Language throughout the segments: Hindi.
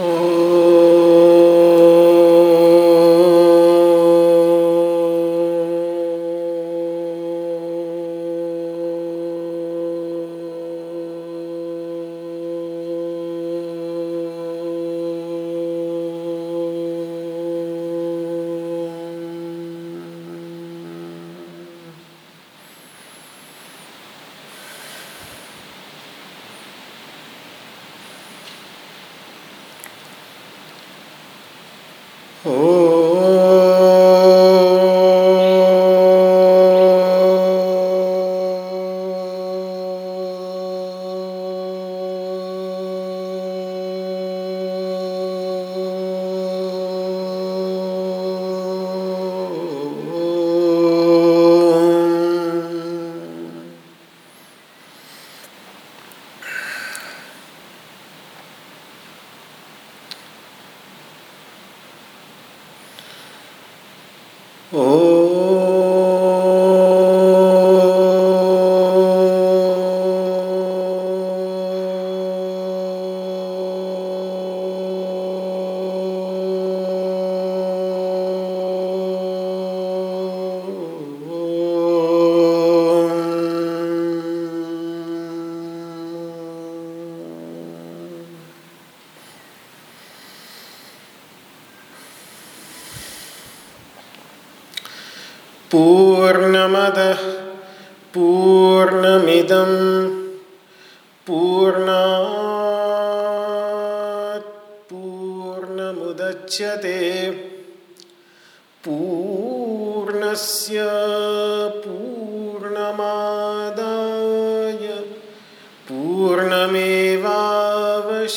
Oh.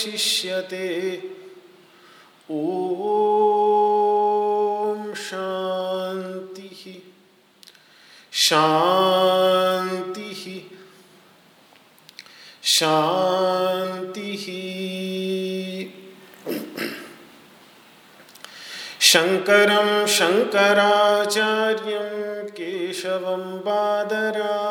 शिष्यते। ॐ शान्तिः। शांति शान्तिः। शङ्करं शङ्कराचार्यं केशवं बादरा।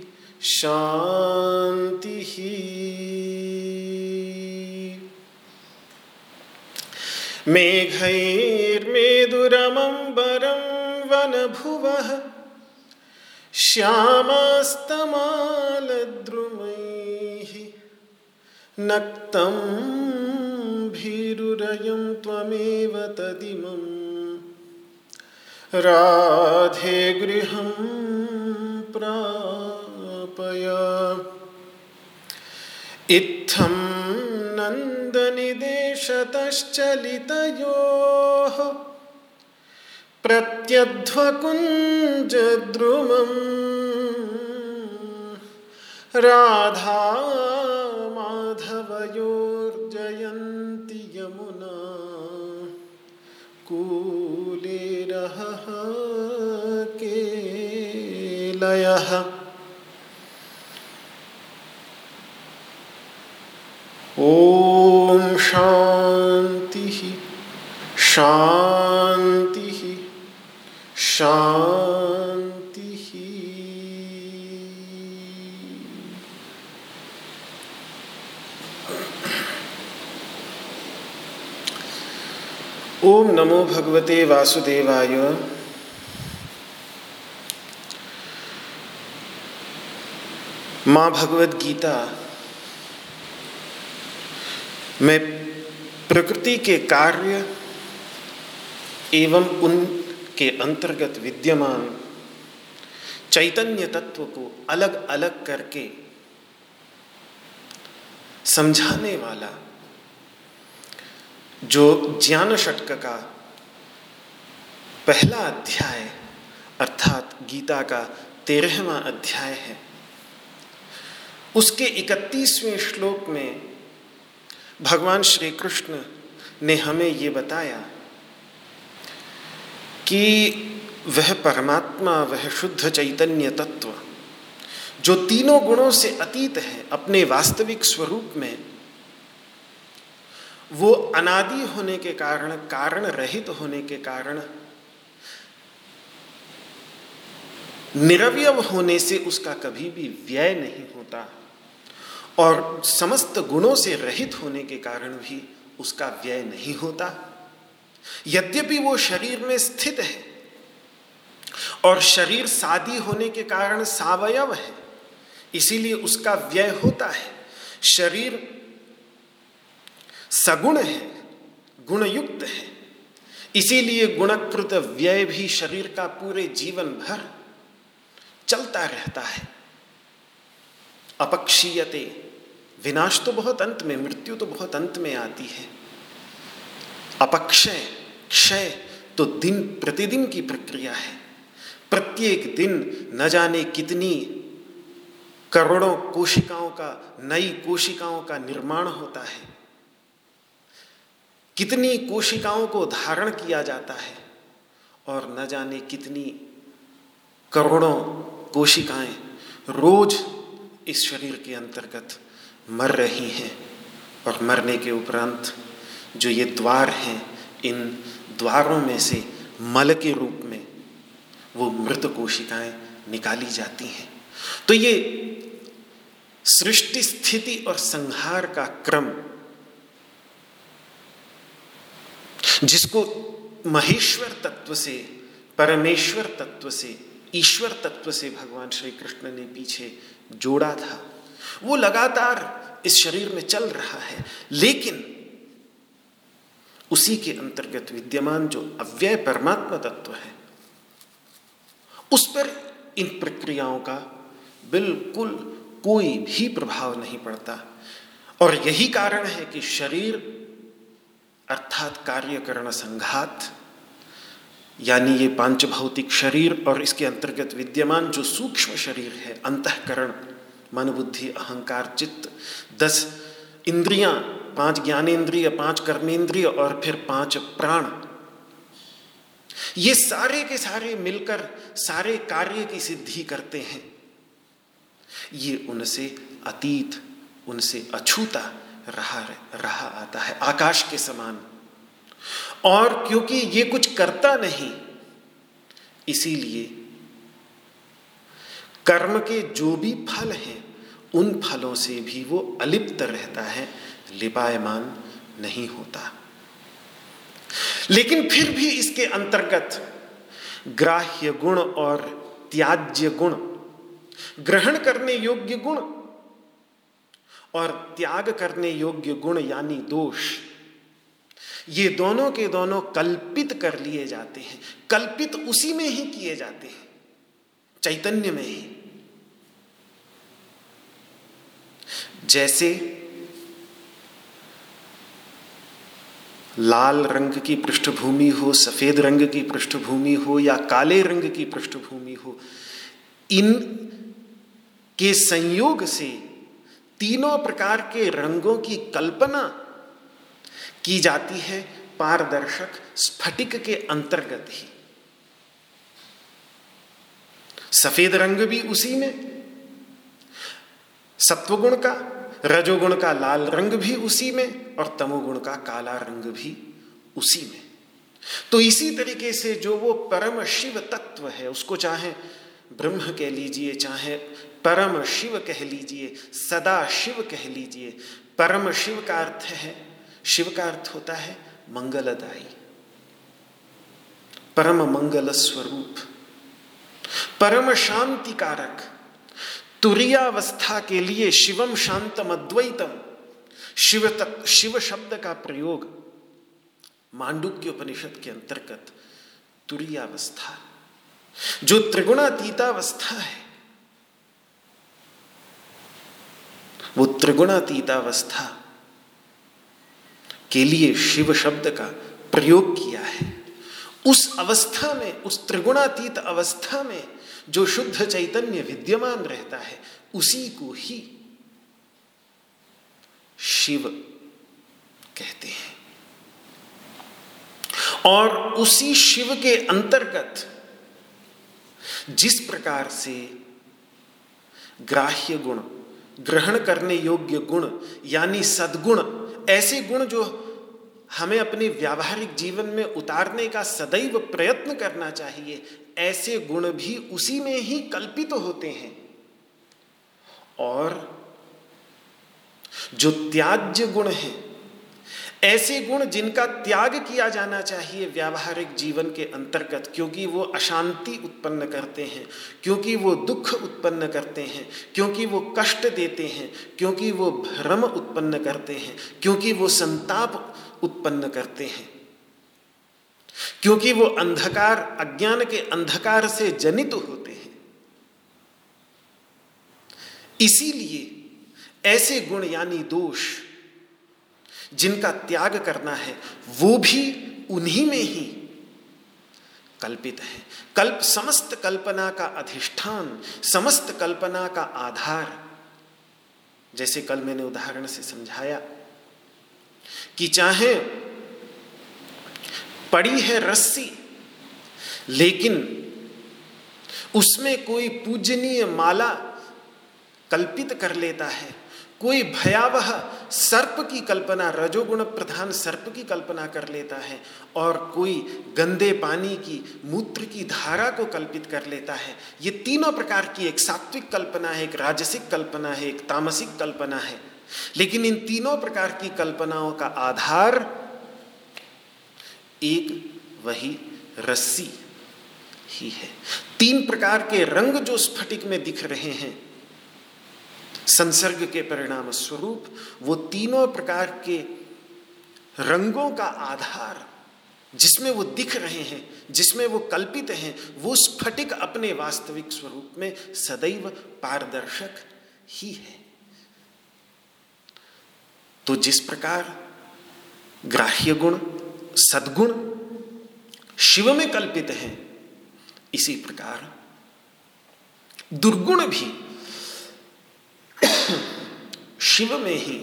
शान्तिः मेघैर्मेदुरमम्बरं वनभुवः श्यामास्तमालद्रुमैः नक्तं भीरुरयं त्वमेव तदिमं राधे गृहं प्रापय इत्थं नन्दनिदेशतश्चलितयोः प्रत्यध्वकुञ्जद्रुमम् राधा माधवयोर्जयन्ति यमुना रहः केलयः। नमो भगवते वासुदेवाय। माँ भगवत गीता, में प्रकृति के कार्य एवं उनके अंतर्गत विद्यमान चैतन्य तत्व को अलग अलग करके समझाने वाला जो ज्ञान षटक का पहला अध्याय अर्थात गीता का तेरहवा अध्याय है, उसके इकतीसवें श्लोक में भगवान श्री कृष्ण ने हमें ये बताया कि वह परमात्मा, वह शुद्ध चैतन्य तत्व, जो तीनों गुणों से अतीत है, अपने वास्तविक स्वरूप में वो अनादि होने के कारण कारण रहित होने के कारण निरवय होने से उसका कभी भी व्यय नहीं होता और समस्त गुणों से रहित होने के कारण भी उसका व्यय नहीं होता। यद्यपि वो शरीर में स्थित है और शरीर सादी होने के कारण सावयव है, इसीलिए उसका व्यय होता है। शरीर सगुण है, गुणयुक्त है। इसीलिए गुणकृत व्यय भी शरीर का पूरे जीवन भर चलता रहता है। अपक्षीयते, विनाश तो बहुत अंत में, मृत्यु तो बहुत अंत में आती है। अपक्षय, क्षय तो दिन प्रतिदिन की प्रक्रिया है। प्रत्येक दिन न जाने कितनी करोड़ों कोशिकाओं का, नई कोशिकाओं का निर्माण होता है। कितनी कोशिकाओं को धारण किया जाता है और न जाने कितनी करोड़ों कोशिकाएँ रोज इस शरीर के अंतर्गत मर रही हैं और मरने के उपरांत जो ये द्वार हैं, इन द्वारों में से मल के रूप में वो मृत कोशिकाएँ निकाली जाती हैं। तो ये सृष्टि स्थिति और संहार का क्रम जिसको महेश्वर तत्व से, परमेश्वर तत्व से, ईश्वर तत्व से भगवान श्री कृष्ण ने पीछे जोड़ा था। वो लगातार इस शरीर में चल रहा है, लेकिन उसी के अंतर्गत विद्यमान जो अव्यय परमात्मा तत्व है, उस पर इन प्रक्रियाओं का बिल्कुल कोई भी प्रभाव नहीं पड़ता। और यही कारण है कि शरीर अर्थात कार्यकरण संघात, यानी ये पाँच भौतिक शरीर और इसके अंतर्गत विद्यमान जो सूक्ष्म शरीर है, अंतकरण मन बुद्धि अहंकार, चित्त, दस इंद्रियाँ, पाँच ज्ञानेन्द्रिय, पाँच कर्मेंद्रिय और फिर पाँच प्राण। ये सारे के सारे मिलकर, सारे कार्य की सिद्धि करते हैं। ये उनसे अतीत, उनसे अछूता रहा रहा आता है, आकाश के समान। और क्योंकि ये कुछ करता नहीं, इसीलिए कर्म के जो भी फल हैं, उन फलों से भी वो अलिप्त रहता है, लिपायमान नहीं होता। लेकिन फिर भी इसके अंतर्गत ग्राह्य गुण और त्याज्य गुण, ग्रहण करने योग्य गुण और त्याग करने योग्य गुण यानी दोष, ये दोनों के दोनों कल्पित कर लिए जाते हैं। कल्पित उसी में ही किए जाते हैं, चैतन्य में ही। जैसे लाल रंग की पृष्ठभूमि हो, सफ़ेद रंग की पृष्ठभूमि हो या काले रंग की पृष्ठभूमि हो, इन के संयोग से तीनों प्रकार के रंगों की कल्पना की जाती है पारदर्शक, स्फटिक के अंतर्गत ही। सफ़ेद रंग भी उसी में, सत्वगुण का, रजोगुण का लाल रंग भी उसी में और तमोगुण का काला रंग भी उसी में। तो इसी तरीके से जो वो परम शिव तत्व है, उसको चाहे ब्रह्म कह लीजिए, चाहे परम शिव कह लीजिए, सदा शिव कह लीजिए। परम शिव का अर्थ है, शिव का अर्थ होता है मंगलदायी। परम मंगल स्वरूप। परम शांति कारक। तुरियावस्था के लिए शिवम शांतम अद्वैतम। शिव तक, शिव शब्द का प्रयोग। मांडुक्य उपनिषद के अंतर्गत तुरियावस्था। जो त्रिगुणातीतावस्था है वो त्रिगुणातीतावस्था के लिए शिव शब्द का प्रयोग किया है। उस अवस्था में, उस त्रिगुणातीत अवस्था में जो शुद्ध चैतन्य विद्यमान रहता है, उसी को ही शिव कहते हैं। और उसी शिव के अंतर्गत जिस प्रकार से ग्राह्य गुण ग्रहण करने योग्य गुण, यानी सद्गुण, ऐसे गुण जो हमें अपने व्यावहारिक जीवन में उतारने का सदैव प्रयत्न करना चाहिए, ऐसे गुण भी उसी में ही कल्पित तो होते हैं। और जो त्याज्य गुण हैं ऐसे गुण जिनका त्याग किया जाना चाहिए व्यावहारिक जीवन के अंतर्गत, क्योंकि वो अशांति उत्पन्न करते हैं, क्योंकि वो दुख उत्पन्न करते हैं, क्योंकि वो कष्ट देते हैं, क्योंकि वो भ्रम उत्पन्न करते हैं, क्योंकि वो संताप उत्पन्न करते हैं। क्योंकि वो अंधकार, अज्ञान के अंधकार से जनित होते हैं। इसीलिए ऐसे गुण यानी दोष जिनका त्याग करना है, वो भी उन्हीं में ही कल्पित है। कल्प, समस्त कल्पना का अधिष्ठान, समस्त कल्पना का आधार, जैसे कल मैंने उदाहरण से समझाया, कि चाहे पड़ी है रस्सी, लेकिन उसमें कोई पूजनीय माला कल्पित कर लेता है कोई भयावह सर्प की कल्पना, रजोगुण प्रधान सर्प की कल्पना कर लेता है और कोई गंदे पानी की, मूत्र की धारा को कल्पित कर लेता है। ये तीनों प्रकार की एक सात्विक कल्पना है, एक राजसिक कल्पना है, एक तामसिक कल्पना है। लेकिन इन तीनों प्रकार की कल्पनाओं का आधार एक वही रस्सी ही है। तीन प्रकार के रंग जो स्फटिक में दिख रहे हैं संसर्ग के परिणाम स्वरूप वो तीनों प्रकार के रंगों का आधार, जिसमें वो दिख रहे हैं, जिसमें वो कल्पित हैं, वो स्फटिक अपने वास्तविक स्वरूप में सदैव पारदर्शक ही है। तो जिस प्रकार ग्राह्य गुण, सद्गुण शिव में कल्पित हैं, इसी प्रकार दुर्गुण भी शिव में ही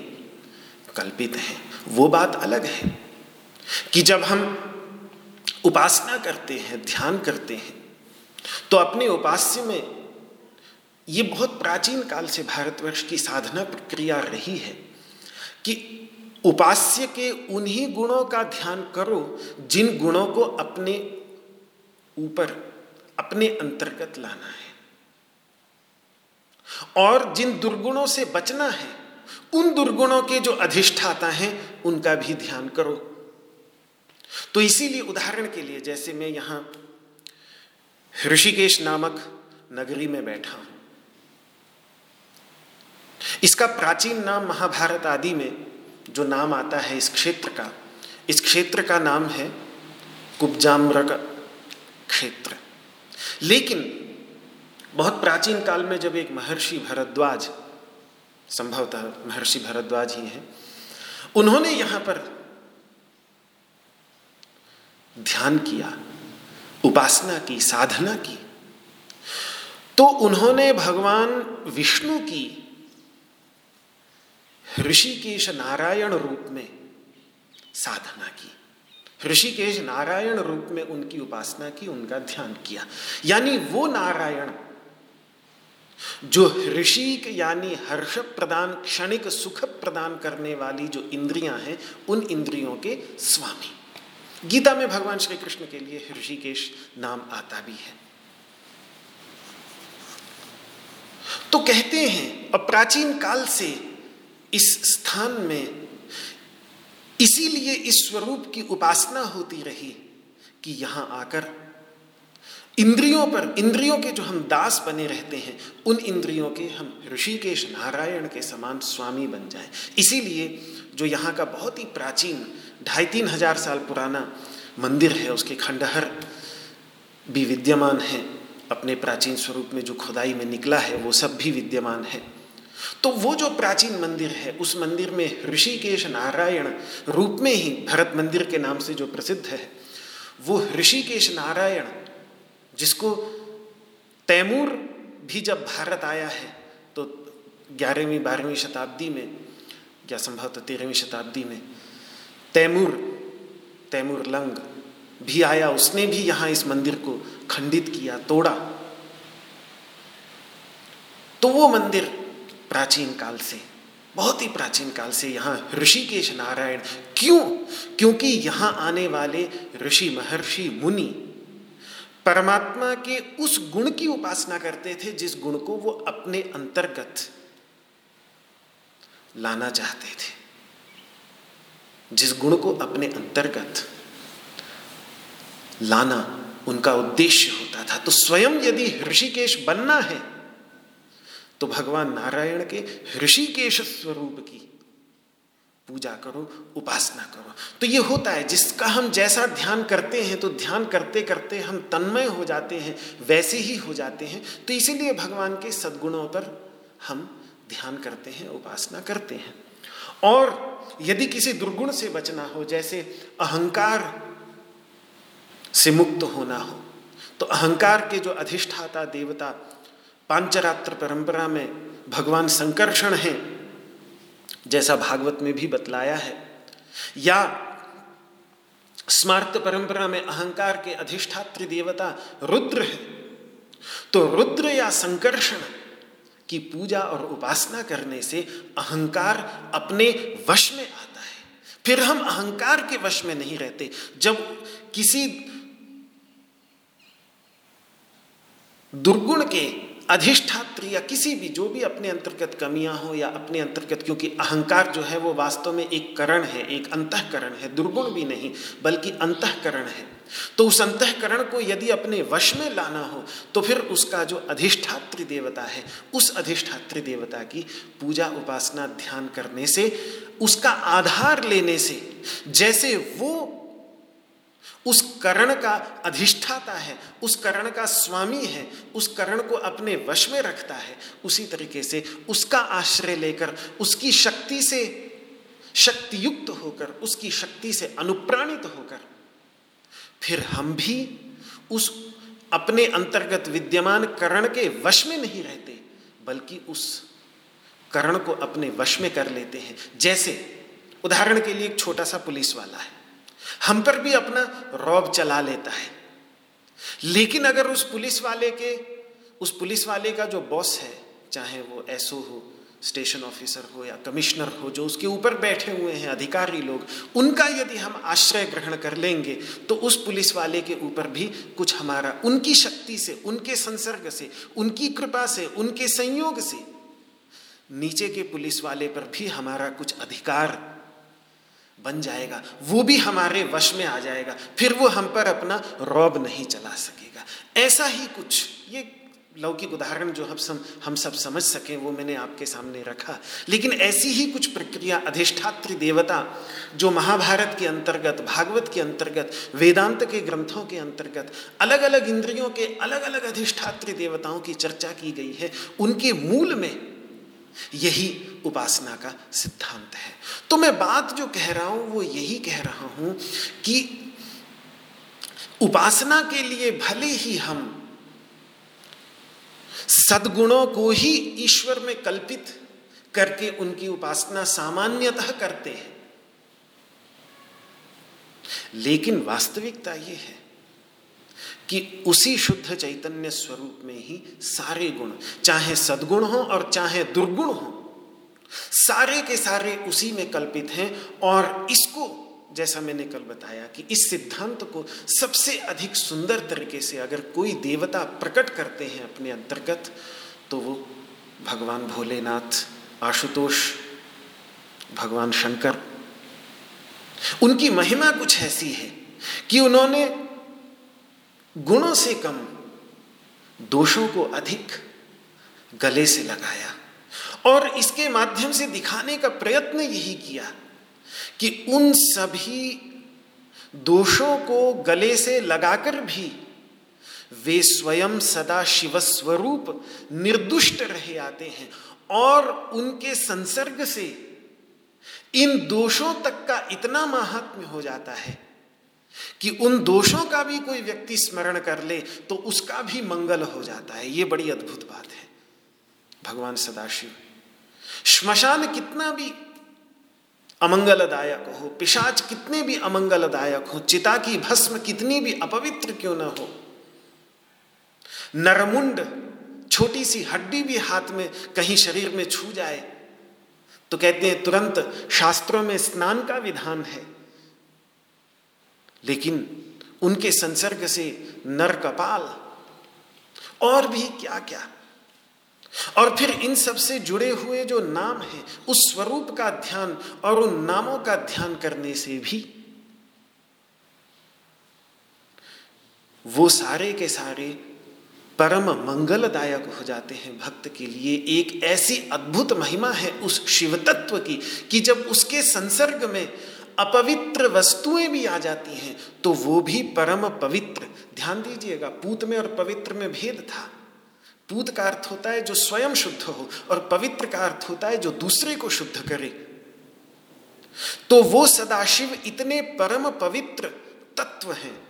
कल्पित है। वो बात अलग है कि जब हम उपासना करते हैं, ध्यान करते हैं तो अपने उपास्य में ये बहुत प्राचीन काल से भारतवर्ष की साधना प्रक्रिया रही है कि उपास्य के उन्हीं गुणों का ध्यान करो जिन गुणों को अपने ऊपर, अपने अंतर्गत लाना है। और जिन दुर्गुणों से बचना है, उन दुर्गुणों के जो अधिष्ठाता हैं, उनका भी ध्यान करो। तो इसीलिए उदाहरण के लिए जैसे मैं यहाँ ऋषिकेश नामक नगरी में बैठा हूँ। इसका प्राचीन नाम महाभारत आदि में जो नाम आता है इस क्षेत्र का, इस क्षेत्र का नाम है कुब्जाम्रक क्षेत्र। लेकिन बहुत प्राचीन काल में जब एक महर्षि भरद्वाज, संभवतः महर्षि भरद्वाज ही हैं, उन्होंने यहाँ पर ध्यान किया, उपासना की, साधना की। तो उन्होंने भगवान विष्णु की, ऋषिकेश नारायण रूप में साधना की। ऋषिकेश नारायण रूप में उनकी उपासना की, उनका ध्यान किया। यानी वो नारायण जो ऋषिक यानी हर्ष प्रदान, क्षणिक सुख प्रदान करने वाली जो इंद्रियाँ हैं, उन इंद्रियों के स्वामी। गीता में भगवान श्री कृष्ण के लिए ऋषिकेश नाम आता भी है। तो कहते हैं और प्राचीन काल से इस स्थान में इसीलिए इस स्वरूप की उपासना होती रही कि यहाँ आकर इंद्रियों पर, इंद्रियों के जो हम दास बने रहते हैं, उन इंद्रियों के हम ऋषिकेश नारायण के समान स्वामी बन जाएँ। इसीलिए जो यहाँ का बहुत ही प्राचीन, ढाई तीन हज़ार साल पुराना मंदिर है, उसके खंडहर भी विद्यमान है, अपने प्राचीन स्वरूप में जो खुदाई में निकला है, वो सब भी विद्यमान है। तो वो जो प्राचीन मंदिर है, उस मंदिर में ऋषिकेश नारायण रूप में ही भरत मंदिर के नाम से जो प्रसिद्ध है, वो ऋषिकेश नारायण जिसको तैमूर भी जब भारत आया है तो ग्यारहवीं, बारहवीं शताब्दी में या संभवतः तेरहवीं शताब्दी में, तैमूर तैमूर लंग भी आया, उसने भी यहाँ इस मंदिर को खंडित किया, तोड़ा। तो वो मंदिर प्राचीन काल से, बहुत ही प्राचीन काल से यहाँ ऋषिकेश नारायण, क्यों? क्योंकि यहाँ आने वाले ऋषि महर्षि मुनि परमात्मा के उस गुण की उपासना करते थे जिस गुण को वो अपने अंतर्गत लाना चाहते थे। जिस गुण को अपने अंतर्गत लाना उनका उद्देश्य होता था। तो स्वयं यदि ऋषिकेश बनना है तो भगवान नारायण के ऋषिकेश स्वरूप की पूजा करो, उपासना करो। तो ये होता है, जिसका हम जैसा ध्यान करते हैं तो ध्यान करते करते हम तन्मय हो जाते हैं, वैसे ही हो जाते हैं। तो इसीलिए भगवान के सद्गुणों पर हम ध्यान करते हैं, उपासना करते हैं। और यदि किसी दुर्गुण से बचना हो, जैसे अहंकार से मुक्त होना हो तो अहंकार के जो अधिष्ठाता देवता, पांचरात्र परंपरा में भगवान संकर्षण हैं जैसा भागवत में भी बतलाया है, या स्मार्त परंपरा में अहंकार के अधिष्ठात्र देवता रुद्र है तो रुद्र या संकर्षण की पूजा और उपासना करने से अहंकार अपने वश में आता है। फिर हम अहंकार के वश में नहीं रहते। जब किसी दुर्गुण के अधिष्ठात्र या किसी भी, जो भी अपने अंतर्गत कमियाँ हो या अपने अंतर्गत, क्योंकि अहंकार जो है वो वास्तव में एक करण है, एक अंतकरण है, दुर्गुण भी नहीं, बल्कि अंतकरण है। तो उस अंतकरण को यदि अपने वश में लाना हो तो फिर उसका जो अधिष्ठात्री देवता है, उस अधिष्ठात्री देवता की पूजा उपासना ध्यान करने से, उसका आधार लेने से, जैसे वो उस करण का अधिष्ठाता है, उस करण का स्वामी है, उस करण को अपने वश में रखता है, उसी तरीके से उसका आश्रय लेकर, उसकी शक्ति से शक्तियुक्त होकर, उसकी शक्ति से अनुप्राणित होकर, फिर हम भी उस अपने अंतर्गत विद्यमान करण के वश में नहीं रहते, बल्कि उस करण को अपने वश में कर लेते हैं। जैसे, उदाहरण के लिए एक छोटा सा पुलिस वाला है। हम पर भी अपना रौब चला लेता है। लेकिन अगर उस पुलिस वाले के, उस पुलिस वाले का जो बॉस है, चाहे वो एसओ हो, स्टेशन ऑफिसर हो या कमिश्नर हो, जो उसके ऊपर बैठे हुए हैं अधिकारी लोग, उनका यदि हम आश्रय ग्रहण कर लेंगे तो उस पुलिस वाले के ऊपर भी कुछ हमारा, उनकी शक्ति से, उनके संसर्ग से, उनकी कृपा से, उनके संयोग से, नीचे के पुलिस वाले पर भी हमारा कुछ अधिकार बन जाएगा। वो भी हमारे वश में आ जाएगा। फिर वो हम पर अपना रौब नहीं चला सकेगा। ऐसा ही कुछ। ये लौकिक उदाहरण जो हम सब हम सब समझ सकें, वो मैंने आपके सामने रखा। लेकिन ऐसी ही कुछ प्रक्रिया, अधिष्ठात्री देवता, जो महाभारत के अंतर्गत, भागवत के अंतर्गत, वेदांत के ग्रंथों के अंतर्गत अलग अलग इंद्रियों के अलग अलग अधिष्ठात्री देवताओं की चर्चा की गई है, उनके मूल में यही उपासना का सिद्धांत है। तो मैं बात जो कह रहा हूँ, वो यही कह रहा हूँ कि उपासना के लिए भले ही हम सद्गुणों को ही ईश्वर में कल्पित करके उनकी उपासना सामान्यतः करते हैं, लेकिन वास्तविकता यह है कि उसी शुद्ध चैतन्य स्वरूप में ही सारे गुण, चाहे सद्गुण हो और चाहे दुर्गुण हो, सारे के सारे उसी में कल्पित हैं और इसको, जैसा मैंने कल बताया कि इस सिद्धांत को सबसे अधिक सुंदर तरीके से अगर कोई देवता प्रकट करते हैं अपने अंतर्गत तो वो भगवान भोलेनाथ, आशुतोष, भगवान शंकर। उनकी महिमा कुछ ऐसी है कि उन्होंने गुणों से कम, दोषों को अधिक गले से लगाया और इसके माध्यम से दिखाने का प्रयत्न यही किया कि उन सभी दोषों को गले से लगाकर भी वे स्वयं सदा शिव स्वरूप निर्दुष्ट रहे आते हैं और उनके संसर्ग से इन दोषों तक का इतना महात्म्य हो जाता है कि उन दोषों का भी कोई व्यक्ति स्मरण कर ले तो उसका भी मंगल हो जाता है। ये बड़ी अद्भुत बात है। भगवान सदाशिव, श्मशान कितना भी अमंगलदायक हो, पिशाच कितने भी अमंगलदायक हो, चिता की भस्म कितनी भी अपवित्र क्यों ना हो, नरमुंड छोटी सी हड्डी भी हाथ में कहीं शरीर में छू जाए तो कहते हैं तुरंत शास्त्रों में स्नान का विधान है। लेकिन उनके संसर्ग से नर कपाल और भी क्या क्या और फिर इन सबसे जुड़े हुए जो नाम हैं, उस स्वरूप का ध्यान और उन नामों का ध्यान करने से भी, वो सारे के सारे परम मंगलदायक हो जाते हैं भक्त के लिए। एक ऐसी अद्भुत महिमा है उस शिव तत्व की कि जब उसके संसर्ग में अपवित्र वस्तुएँ भी आ जाती हैं तो वो भी परम पवित्र। ध्यान दीजिएगा, पूत में और पवित्र में भेद था। पूत का अर्थ होता है जो स्वयं शुद्ध हो, और पवित्र का अर्थ होता है जो दूसरे को शुद्ध करे। तो वो सदाशिव इतने परम पवित्र तत्व हैं।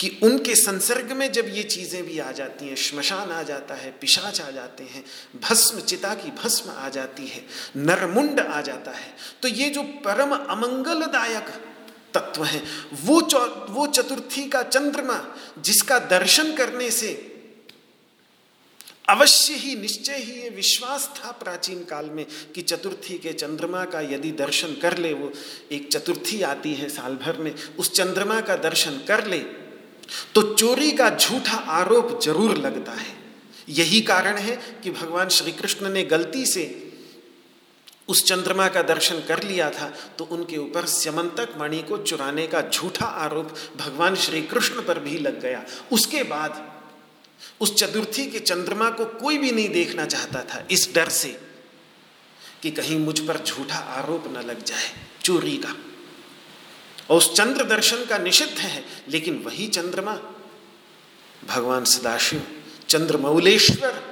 कि उनके संसर्ग में जब ये चीज़ें भी आ जाती हैं, श्मशान आ जाता है, पिशाच आ जाते हैं, भस्म, चिता की भस्म आ जाती है, नरमुंड आ जाता है तो ये जो परम अमंगलदायक तत्व है, वो वो चतुर्थी का चंद्रमा जिसका दर्शन करने से अवश्य ही निश्चय ही ये विश्वास था प्राचीन काल में कि चतुर्थी के चंद्रमा का यदि दर्शन कर ले, वो एक चतुर्थी आती है साल भर में, उस चंद्रमा का दर्शन कर ले तो चोरी का झूठा आरोप ज़रूर लगता है। यही कारण है कि भगवान श्री कृष्ण ने गलती से उस चंद्रमा का दर्शन कर लिया था तो उनके ऊपर स्यमंतक मणि को चुराने का झूठा आरोप भगवान श्री कृष्ण पर भी लग गया। उसके बाद उस चतुर्थी के चंद्रमा को कोई भी नहीं देखना चाहता था इस डर से कि कहीं मुझ पर झूठा आरोप न लग जाए चोरी का। और उस चंद्र दर्शन का निषिद्ध है, लेकिन वही चंद्रमा, भगवान सदाशिव, चंद्रमौलेश्वर,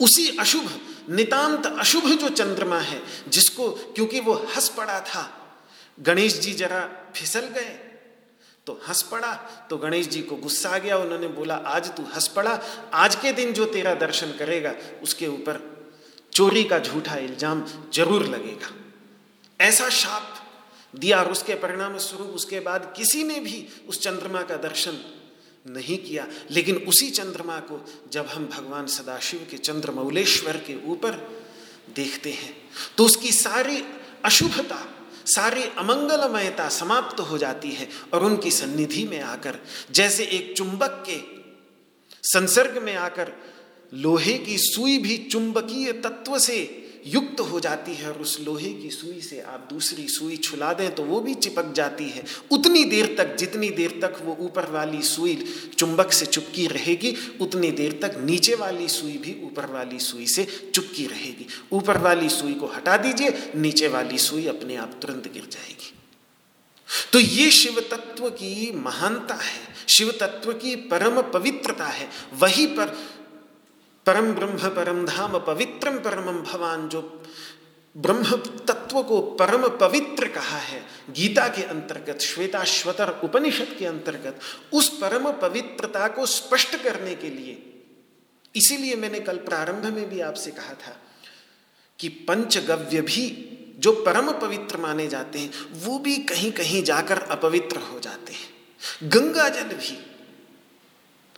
उसी अशुभ, नितांत अशुभ जो चंद्रमा है, जिसको क्योंकि वो हंस पड़ा था, गणेश जी जरा फिसल गए तो हंस पड़ा। तो गणेश जी को गुस्सा आ गया। उन्होंने बोला, आज तू हंस पड़ा। आज के दिन जो तेरा दर्शन करेगा, उसके ऊपर चोरी का झूठा इल्ज़ाम ज़रूर लगेगा। ऐसा शाप दिया और उसके परिणाम स्वरूप उसके बाद किसी ने भी उस चंद्रमा का दर्शन नहीं किया। लेकिन उसी चंद्रमा को जब हम भगवान सदाशिव के चंद्रमौलेश्वर के ऊपर देखते हैं तो उसकी सारी अशुभता सारी अमंगलमयता समाप्त हो जाती है और उनकी सन्निधि में आकर, जैसे एक चुंबक के संसर्ग में आकर, लोहे की सुई भी चुंबकीय तत्व से युक्त हो जाती है और उस लोहे की सुई से आप दूसरी सुई छुला दें तो वो भी चिपक जाती है। उतनी देर तक, जितनी देर तक वो ऊपर वाली सुई चुंबक से चुपकी रहेगी, उतनी देर तक नीचे वाली सुई भी ऊपर वाली सुई से चुपकी रहेगी। ऊपर वाली सुई को हटा दीजिए, नीचे वाली सुई अपने आप तुरंत गिर जाएगी। तो ये शिव तत्व की महानता है शिव तत्व की परम पवित्रता है। वही पर परम ब्रह्म परम धाम पवित्रम परमम भवान जो ब्रह्म तत्व को परम पवित्र कहा है, गीता के अंतर्गत श्वेताश्वतर उपनिषद के अंतर्गत, उस परम पवित्रता को स्पष्ट करने के लिए। इसीलिए मैंने कल प्रारंभ में भी आपसे कहा था कि पंचगव्य भी जो परम पवित्र माने जाते हैं, वो भी कहीं कहीं जाकर अपवित्र हो जाते हैं। गंगा जल भी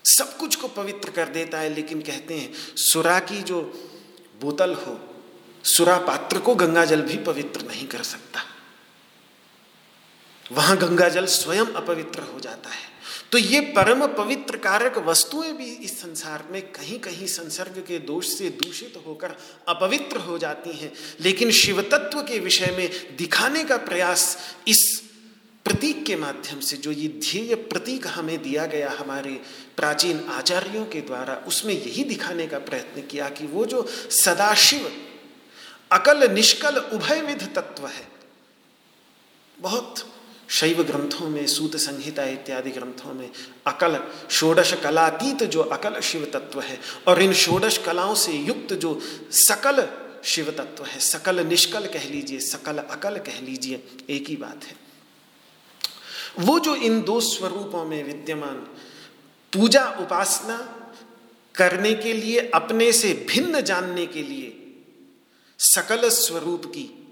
सब कुछ को पवित्र कर देता है, लेकिन कहते हैं, सुरा की जो बोतल हो, सुरा पात्र को गंगा जल भी पवित्र नहीं कर सकता। वहाँ गंगा जल स्वयं अपवित्र हो जाता है। तो ये परम पवित्र कारक वस्तुएँ भी इस संसार में कहीं कहीं संसर्ग के दोष से दूषित होकर अपवित्र हो जाती हैं। लेकिन शिव तत्व के विषय में दिखाने का प्रयास इस प्रतीक के माध्यम से जो ये ध्येय प्रतीक हमें दिया गया हमारे प्राचीन आचार्यों के द्वारा, उसमें यही दिखाने का प्रयत्न किया कि वो जो सदाशिव, अकल निष्कल उभय विध तत्व है, बहुत शैव ग्रंथों में, सूत संहिता इत्यादि ग्रंथों में अकल, षोडश कलातीत जो अकल शिव तत्व है, और इन षोडश कलाओं से युक्त जो सकल शिव तत्व है, सकल निष्कल कह लीजिए, सकल अकल कह लीजिए, एक ही बात है। वो जो इन दो स्वरूपों में विद्यमान पूजा उपासना करने के लिए, अपने से भिन्न जानने के लिए सकल स्वरूप की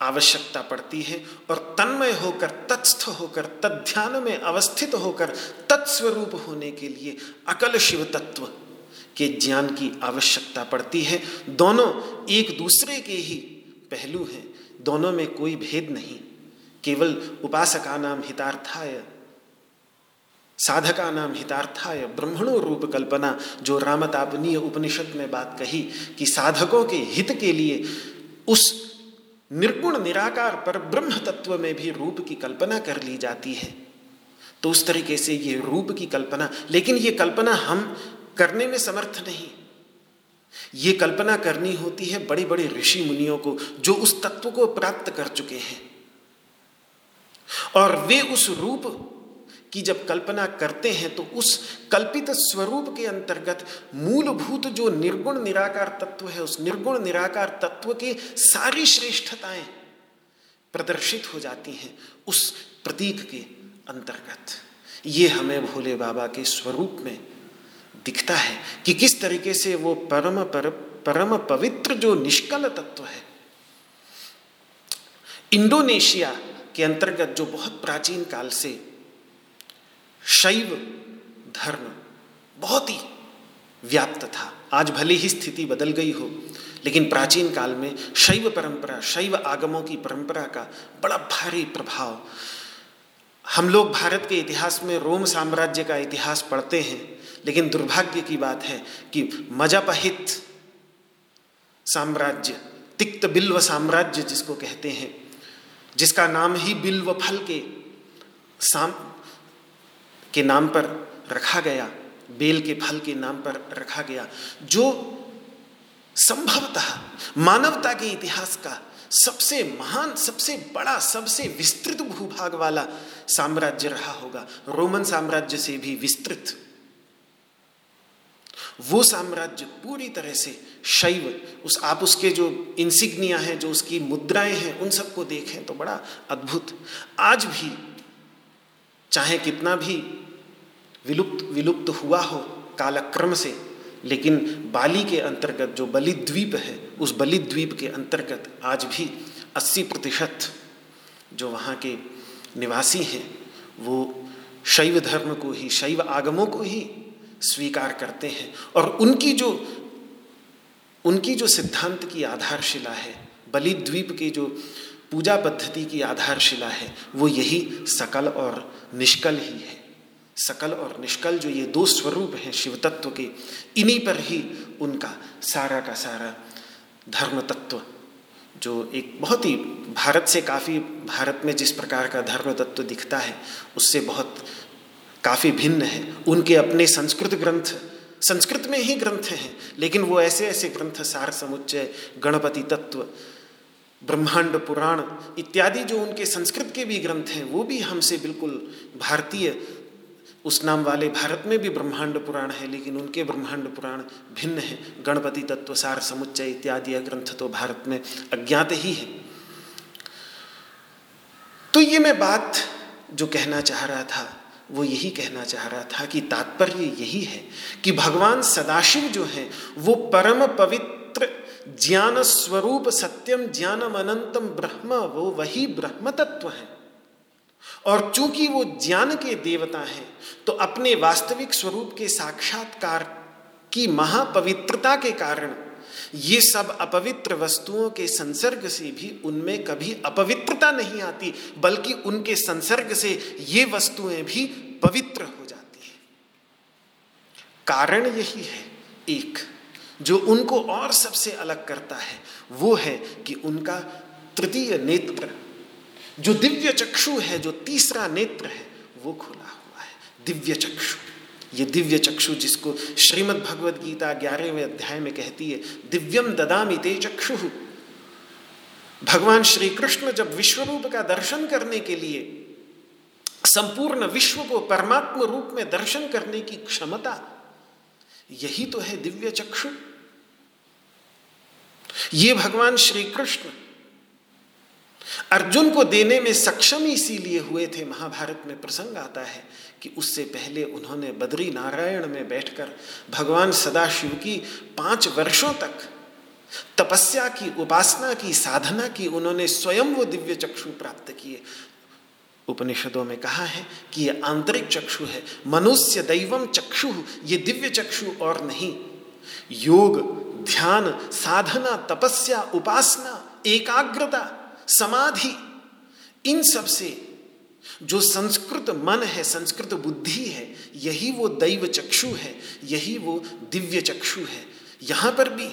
आवश्यकता पड़ती है और तन्मय होकर, तत्स्थ होकर, तद्ध्यान में अवस्थित होकर, तत्स्वरूप होने के लिए अकल शिव तत्व के ज्ञान की आवश्यकता पड़ती है। दोनों एक दूसरे के ही पहलू हैं, दोनों में कोई भेद नहीं। केवल उपासका नाम हितार्थाय साधका नाम हितार्थाय, ब्रह्मणो रूप कल्पना, जो रामतापनीय उपनिषद में बात कही कि साधकों के हित के लिए उस निर्गुण निराकार पर ब्रह्म तत्व में भी रूप की कल्पना कर ली जाती है। तो उस तरीके से ये रूप की कल्पना, लेकिन ये कल्पना हम करने में समर्थ नहीं। ये कल्पना करनी होती है बड़ी बड़ी ऋषि मुनियों को, जो उस तत्व को प्राप्त कर चुके हैं। और वे उस रूप की जब कल्पना करते हैं तो उस कल्पित स्वरूप के अंतर्गत मूलभूत जो निर्गुण निराकार तत्व है उस निर्गुण निराकार तत्व की सारी श्रेष्ठताएँ प्रदर्शित हो जाती हैं उस प्रतीक के अंतर्गत। ये हमें भोले बाबा के स्वरूप में दिखता है कि किस तरीके से वो परम पर, परम पवित्र जो निष्कल तत्व है इंडोनेशिया के अंतर्गत जो बहुत प्राचीन काल से शैव धर्म बहुत ही व्याप्त था। आज भले ही स्थिति बदल गई हो, लेकिन प्राचीन काल में शैव परंपरा, शैव आगमों की परंपरा का बड़ा भारी प्रभाव। हम लोग भारत के इतिहास में रोम साम्राज्य का इतिहास पढ़ते हैं, लेकिन दुर्भाग्य की बात है कि मजापहित साम्राज्य तिक्त बिल्व साम्राज्य जिसको कहते हैं जिसका नाम ही बिल्व फल के साम, के नाम पर रखा गया, बेल के फल के नाम पर रखा गया, जो संभवतः मानवता के इतिहास का सबसे महान, सबसे बड़ा, सबसे विस्तृत भूभाग वाला साम्राज्य रहा होगा। रोमन साम्राज्य से भी विस्तृत। वो साम्राज्य पूरी तरह से शैव, उस, आप उसके जो इंसिग्निया हैं, जो उसकी मुद्राएँ हैं, उन सबको देखें तो बड़ा अद्भुत। आज भी, चाहे कितना भी विलुप्त विलुप्त हुआ हो कालक्रम से, लेकिन बाली के अंतर्गत जो बलिद्वीप है, उस बलिद्वीप के अंतर्गत आज भी 80 प्रतिशत जो वहाँ के निवासी हैं, वो शैव धर्म को ही, शैव आगमों को ही स्वीकार करते हैं। और उनकी जो उनकी जो सिद्धांत की आधारशिला है, बलिद्वीप की जो पूजा पद्धति की आधारशिला है, वो यही सकल और निष्कल ही है। सकल और निष्कल जो ये दो स्वरूप हैं शिव तत्व के, इन्हीं पर ही उनका सारा का सारा धर्म तत्व जो एक बहुत ही भारत से काफ़ी भारत में जिस प्रकार का धर्म तत्व दिखता है, उससे बहुत काफ़ी भिन्न है। उनके अपने संस्कृत ग्रंथ संस्कृत में ही ग्रंथ हैं, लेकिन वो ऐसे ऐसे ग्रंथ, सार समुच्चय, गणपति तत्व, ब्रह्मांड पुराण इत्यादि जो उनके संस्कृत के भी ग्रंथ हैं, वो भी हमसे बिल्कुल भारतीय। उस नाम वाले भारत में भी ब्रह्मांड पुराण है, लेकिन उनके ब्रह्मांड पुराण भिन्न है। गणपति तत्व, सार समुच्चय इत्यादि ग्रंथ तो भारत में अज्ञात ही है। तो ये मैं बात जो कहना चाह रहा था वो यही कहना चाह रहा था कि तात्पर्य यही है कि भगवान सदाशिव जो है, वो परम पवित्र ज्ञान स्वरूप सत्यम ज्ञानम अनंतम ब्रह्म, वो वही ब्रह्म तत्व है। और चूँकि वो ज्ञान के देवता हैं तो अपने वास्तविक स्वरूप के साक्षात्कार की महापवित्रता के कारण ये सब अपवित्र वस्तुओं के संसर्ग से भी उनमें कभी अपवित्रता नहीं आती, बल्कि उनके संसर्ग से ये वस्तुएँ भी पवित्र हो जाती है। कारण यही है एक, जो उनको और सबसे अलग करता है, वो है कि उनका तृतीय नेत्र, जो दिव्य चक्षु है, जो तीसरा नेत्र है, वो खुला हुआ है। दिव्य चक्षु। ये दिव्य चक्षु जिसको श्रीमद् भगवद गीता ग्यारहवें अध्याय में कहती है दिव्यम ददामी ते चक्षु। भगवान श्री कृष्ण जब विश्वरूप का दर्शन करने के लिए, संपूर्ण विश्व को परमात्म रूप में दर्शन करने की क्षमता, यही तो है दिव्य चक्षु। ये भगवान श्री कृष्ण अर्जुन को देने में सक्षम इसीलिए हुए थे, महाभारत में प्रसंग आता है कि उससे पहले उन्होंने बद्री नारायण में बैठकर भगवान सदाशिव की पाँच वर्षों तक तपस्या की, उपासना की, साधना की, उन्होंने स्वयं वो दिव्य चक्षु प्राप्त किए। उपनिषदों में कहा है कि ये आंतरिक चक्षु है, मनुष्य दैवम चक्षु, ये दिव्य चक्षु और नहीं। योग, ध्यान, साधना, तपस्या, उपासना, एकाग्रता, समाधि, इन सबसे जो संस्कृत मन है, संस्कृत बुद्धि है, यही वो दैव चक्षु है, यही वो दिव्य चक्षु है। यहाँ पर भी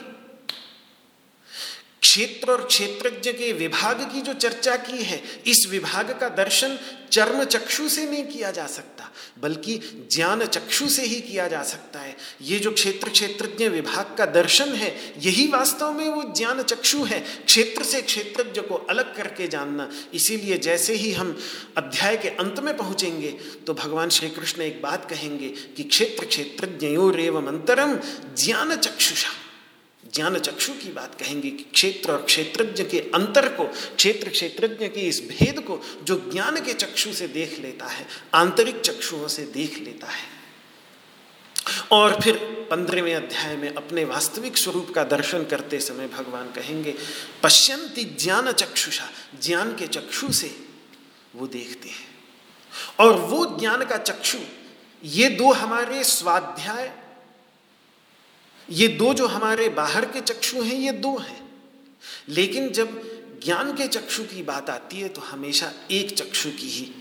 क्षेत्र और क्षेत्रज्ञ के विभाग की जो चर्चा की है, इस विभाग का दर्शन चर्म चक्षु से नहीं किया जा सकता, बल्कि ज्ञान चक्षु से ही किया जा सकता है। ये जो क्षेत्र क्षेत्रज्ञ विभाग का दर्शन है, यही वास्तव में वो ज्ञान चक्षु है, क्षेत्र से क्षेत्रज्ञ को अलग करके जानना। इसीलिए जैसे ही हम अध्याय के अंत में पहुँचेंगे तो भगवान श्री कृष्ण एक बात कहेंगे कि क्षेत्र क्षेत्रज्ञयोरेवम अंतरम ज्ञान चक्षुषा। ज्ञान चक्षु की बात कहेंगे कि क्षेत्र और क्षेत्रज्ञ के अंतर को, क्षेत्र क्षेत्रज्ञ के इस भेद को जो ज्ञान के चक्षु से देख लेता है, आंतरिक चक्षुओं से देख लेता है। और फिर पंद्रहवें अध्याय में अपने वास्तविक स्वरूप का दर्शन करते समय भगवान कहेंगे पश्यंती ज्ञान चक्षुषा, ज्ञान के चक्षु से वो देखते हैं। और वो ज्ञान का चक्षु, ये दो हमारे स्वाध्याय ये दो जो हमारे बाहर के चक्षु हैं, ये दो हैं। लेकिन जब ज्ञान के चक्षु की बात आती है तो हमेशा एक चक्षु की ही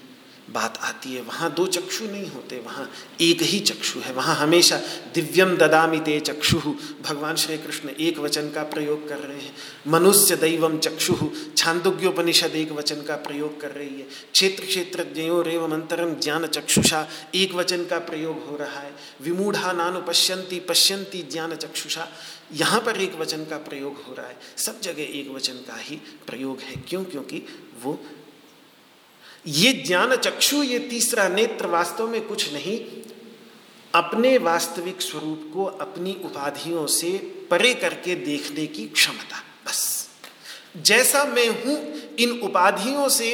बात आती है, वहाँ दो चक्षु नहीं होते, वहाँ एक ही चक्षु है, वहाँ हमेशा दिव्यम ददामि ते चक्षु। भगवान श्री कृष्ण एक वचन का प्रयोग कर रहे हैं, मनुष्य दैवम चक्षु। छांदोग्योपनिषद एक वचन का प्रयोग कर रही है, क्षेत्र क्षेत्र रेवम अंतरम ज्ञान चक्षुषा। एक वचन का प्रयोग हो रहा है, विमूढ़ा नानु पश्यंती पश्यंती ज्ञान चक्षुषा। यहाँ पर एक वचन का प्रयोग हो रहा है, सब जगह एक वचन का ही प्रयोग है, क्यों? क्योंकि वो ये ज्ञान चक्षु, ये तीसरा नेत्र वास्तव में कुछ नहीं, अपने वास्तविक स्वरूप को अपनी उपाधियों से परे करके देखने की क्षमता, बस। जैसा मैं हूँ, इन उपाधियों से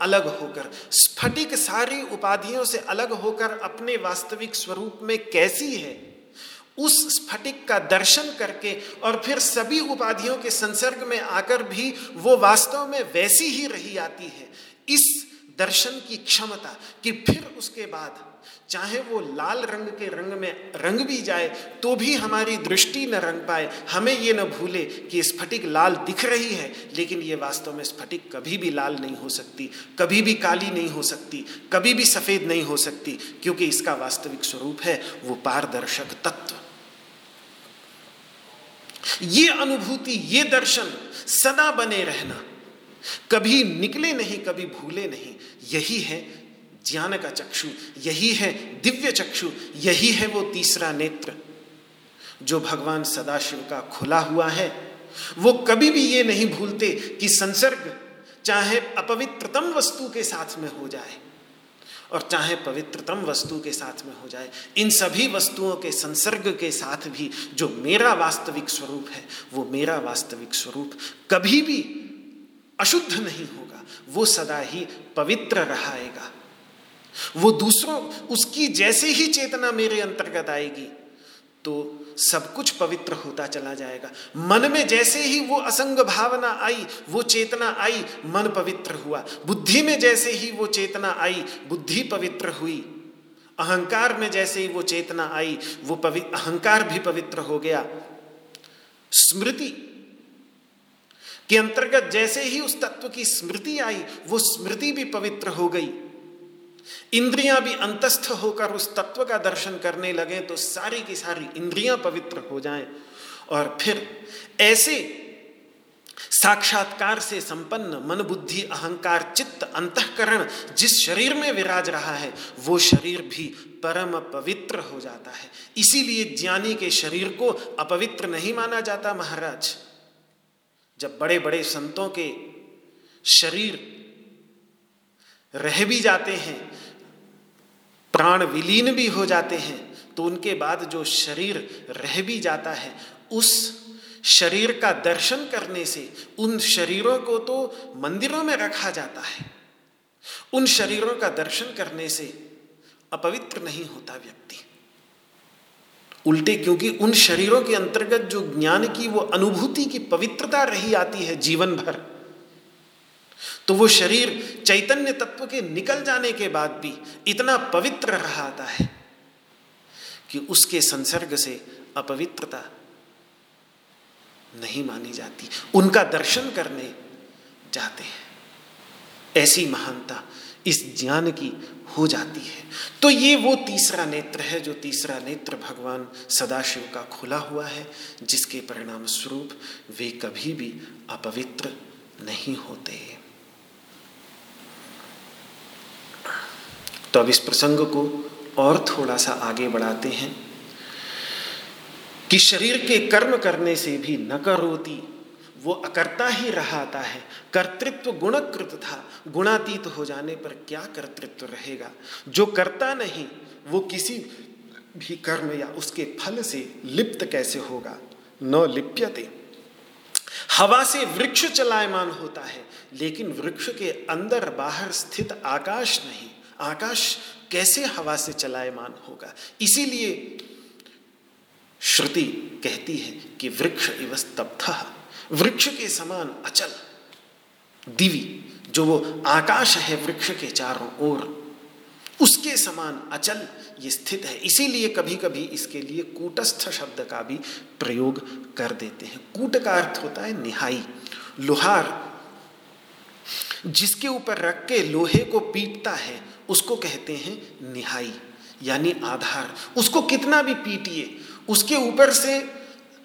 अलग होकर, स्फटिक सारी उपाधियों से अलग होकर अपने वास्तविक स्वरूप में कैसी है, उस स्फटिक का दर्शन करके और फिर सभी उपाधियों के संसर्ग में आकर भी वो वास्तव में वैसी ही रही आती है, इस दर्शन की क्षमता कि फिर उसके बाद चाहे वो लाल रंग के रंग में रंग भी जाए तो भी हमारी दृष्टि न रंग पाए। हमें ये न भूले कि स्फटिक लाल दिख रही है, लेकिन ये वास्तव में स्फटिक कभी भी लाल नहीं हो सकती, कभी भी काली नहीं हो सकती, कभी भी सफ़ेद नहीं हो सकती, क्योंकि इसका वास्तविक स्वरूप है वो पारदर्शक तत्व। ये अनुभूति, ये दर्शन, सदा बने रहना। कभी निकले नहीं, कभी भूले नहीं। यही है ज्ञान का चक्षु, यही है दिव्य चक्षु, यही है वो तीसरा नेत्र। जो भगवान सदाशिव का खुला हुआ है, वो कभी भी ये नहीं भूलते कि संसर्ग चाहे अपवित्रतम वस्तु के साथ में हो जाए और चाहे पवित्रतम वस्तु के साथ में हो जाए, इन सभी वस्तुओं के संसर्ग के साथ भी जो मेरा वास्तविक स्वरूप है, वो मेरा वास्तविक स्वरूप कभी भी अशुद्ध नहीं होगा, वो सदा ही पवित्र रहाएगा। वो दूसरों, उसकी जैसे ही चेतना मेरे अंतर्गत आएगी तो सब कुछ पवित्र होता चला जाएगा। मन में जैसे ही वो असंग भावना आई, वो चेतना आई, मन पवित्र हुआ। बुद्धि में जैसे ही वो चेतना आई, बुद्धि पवित्र हुई। अहंकार में जैसे ही वो चेतना आई, वो पवित्र अहंकार भी पवित्र हो गया। स्मृति के अंतर्गत जैसे ही उस तत्व की स्मृति आई, वो स्मृति भी पवित्र हो गई। इंद्रियाँ भी अंतस्थ होकर उस तत्व का दर्शन करने लगे तो सारी की सारी इंद्रियाँ पवित्र हो जाएँ। और फिर ऐसे साक्षात्कार से संपन्न मन बुद्धि अहंकार चित्त अंतकरण जिस शरीर में विराज रहा है, वो शरीर भी परम पवित्र हो जाता है। इसीलिए ज्ञानी के शरीर को अपवित्र नहीं माना जाता महाराज। जब बड़े बड़े संतों के शरीर रह भी जाते हैं, प्राण विलीन भी हो जाते हैं तो उनके बाद जो शरीर रह भी जाता है, उस शरीर का दर्शन करने से उन शरीरों को तो मंदिरों में रखा जाता है। उन शरीरों का दर्शन करने से अपवित्र नहीं होता व्यक्ति। उल्टे क्योंकि उन शरीरों के अंतर्गत जो ज्ञान की, वो अनुभूति की पवित्रता रही आती है जीवन भर तो वो शरीर चैतन्य तत्व के निकल जाने के बाद भी इतना पवित्र रहा आता है कि उसके संसर्ग से अपवित्रता नहीं मानी जाती। उनका दर्शन करने जाते हैं। ऐसी महानता इस ज्ञान की हो जाती है। तो ये वो तीसरा नेत्र है, जो तीसरा नेत्र भगवान सदाशिव का खुला हुआ है, जिसके परिणाम स्वरूप वे कभी भी अपवित्र नहीं होते। तो अब इस प्रसंग को और थोड़ा सा आगे बढ़ाते हैं कि शरीर के कर्म करने से भी न करोती वो अकर्ता ही रहाता है। कर्तृत्व गुणकृत था। गुणातीत हो जाने पर क्या कर्तृत्व रहेगा? जो करता नहीं, वो किसी भी कर्म या उसके फल से लिप्त कैसे होगा? न लिप्यते। हवा से वृक्ष चलायमान होता है, लेकिन वृक्ष के अंदर बाहर स्थित आकाश नहीं। आकाश कैसे हवा से चलायमान होगा? इसीलिए श्रुति कहती है कि वृक्ष इव स्तब्ध। वृक्ष के समान अचल, दिवी, जो वो आकाश है वृक्ष के चारों ओर, उसके समान अचल ये स्थित है। इसीलिए कभी कभी इसके लिए कूटस्थ शब्द का भी प्रयोग कर देते हैं। कूट का अर्थ होता है निहाई, लोहार, जिसके ऊपर रख के लोहे को पीटता है, उसको कहते हैं निहाई, यानी आधार। उसको कितना भी पीटिए, उसके ऊपर से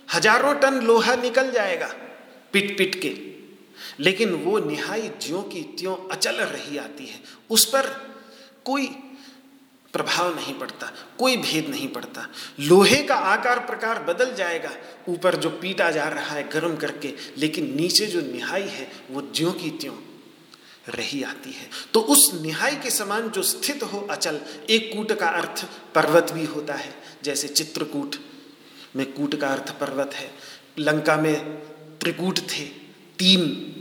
हज़ारों टन लोहा निकल जाएगा। पिट पिट के। लेकिन वो निहाई ज्यों की त्यों अचल रही आती है। उस पर कोई प्रभाव नहीं पड़ता, कोई भेद नहीं पड़ता। लोहे का आकार प्रकार बदल जाएगा, ऊपर जो पीटा जा रहा है गर्म करके, लेकिन नीचे जो निहाई है, वो ज्यों की त्यों रही आती है। तो उस निहाई के समान जो स्थित हो अचल, एक कूट का अर्थ पर्वत भी होता है। जैसे चित्रकूट में कूट का अर्थ पर्वत है, लंका में त्रिकूट थे, तीन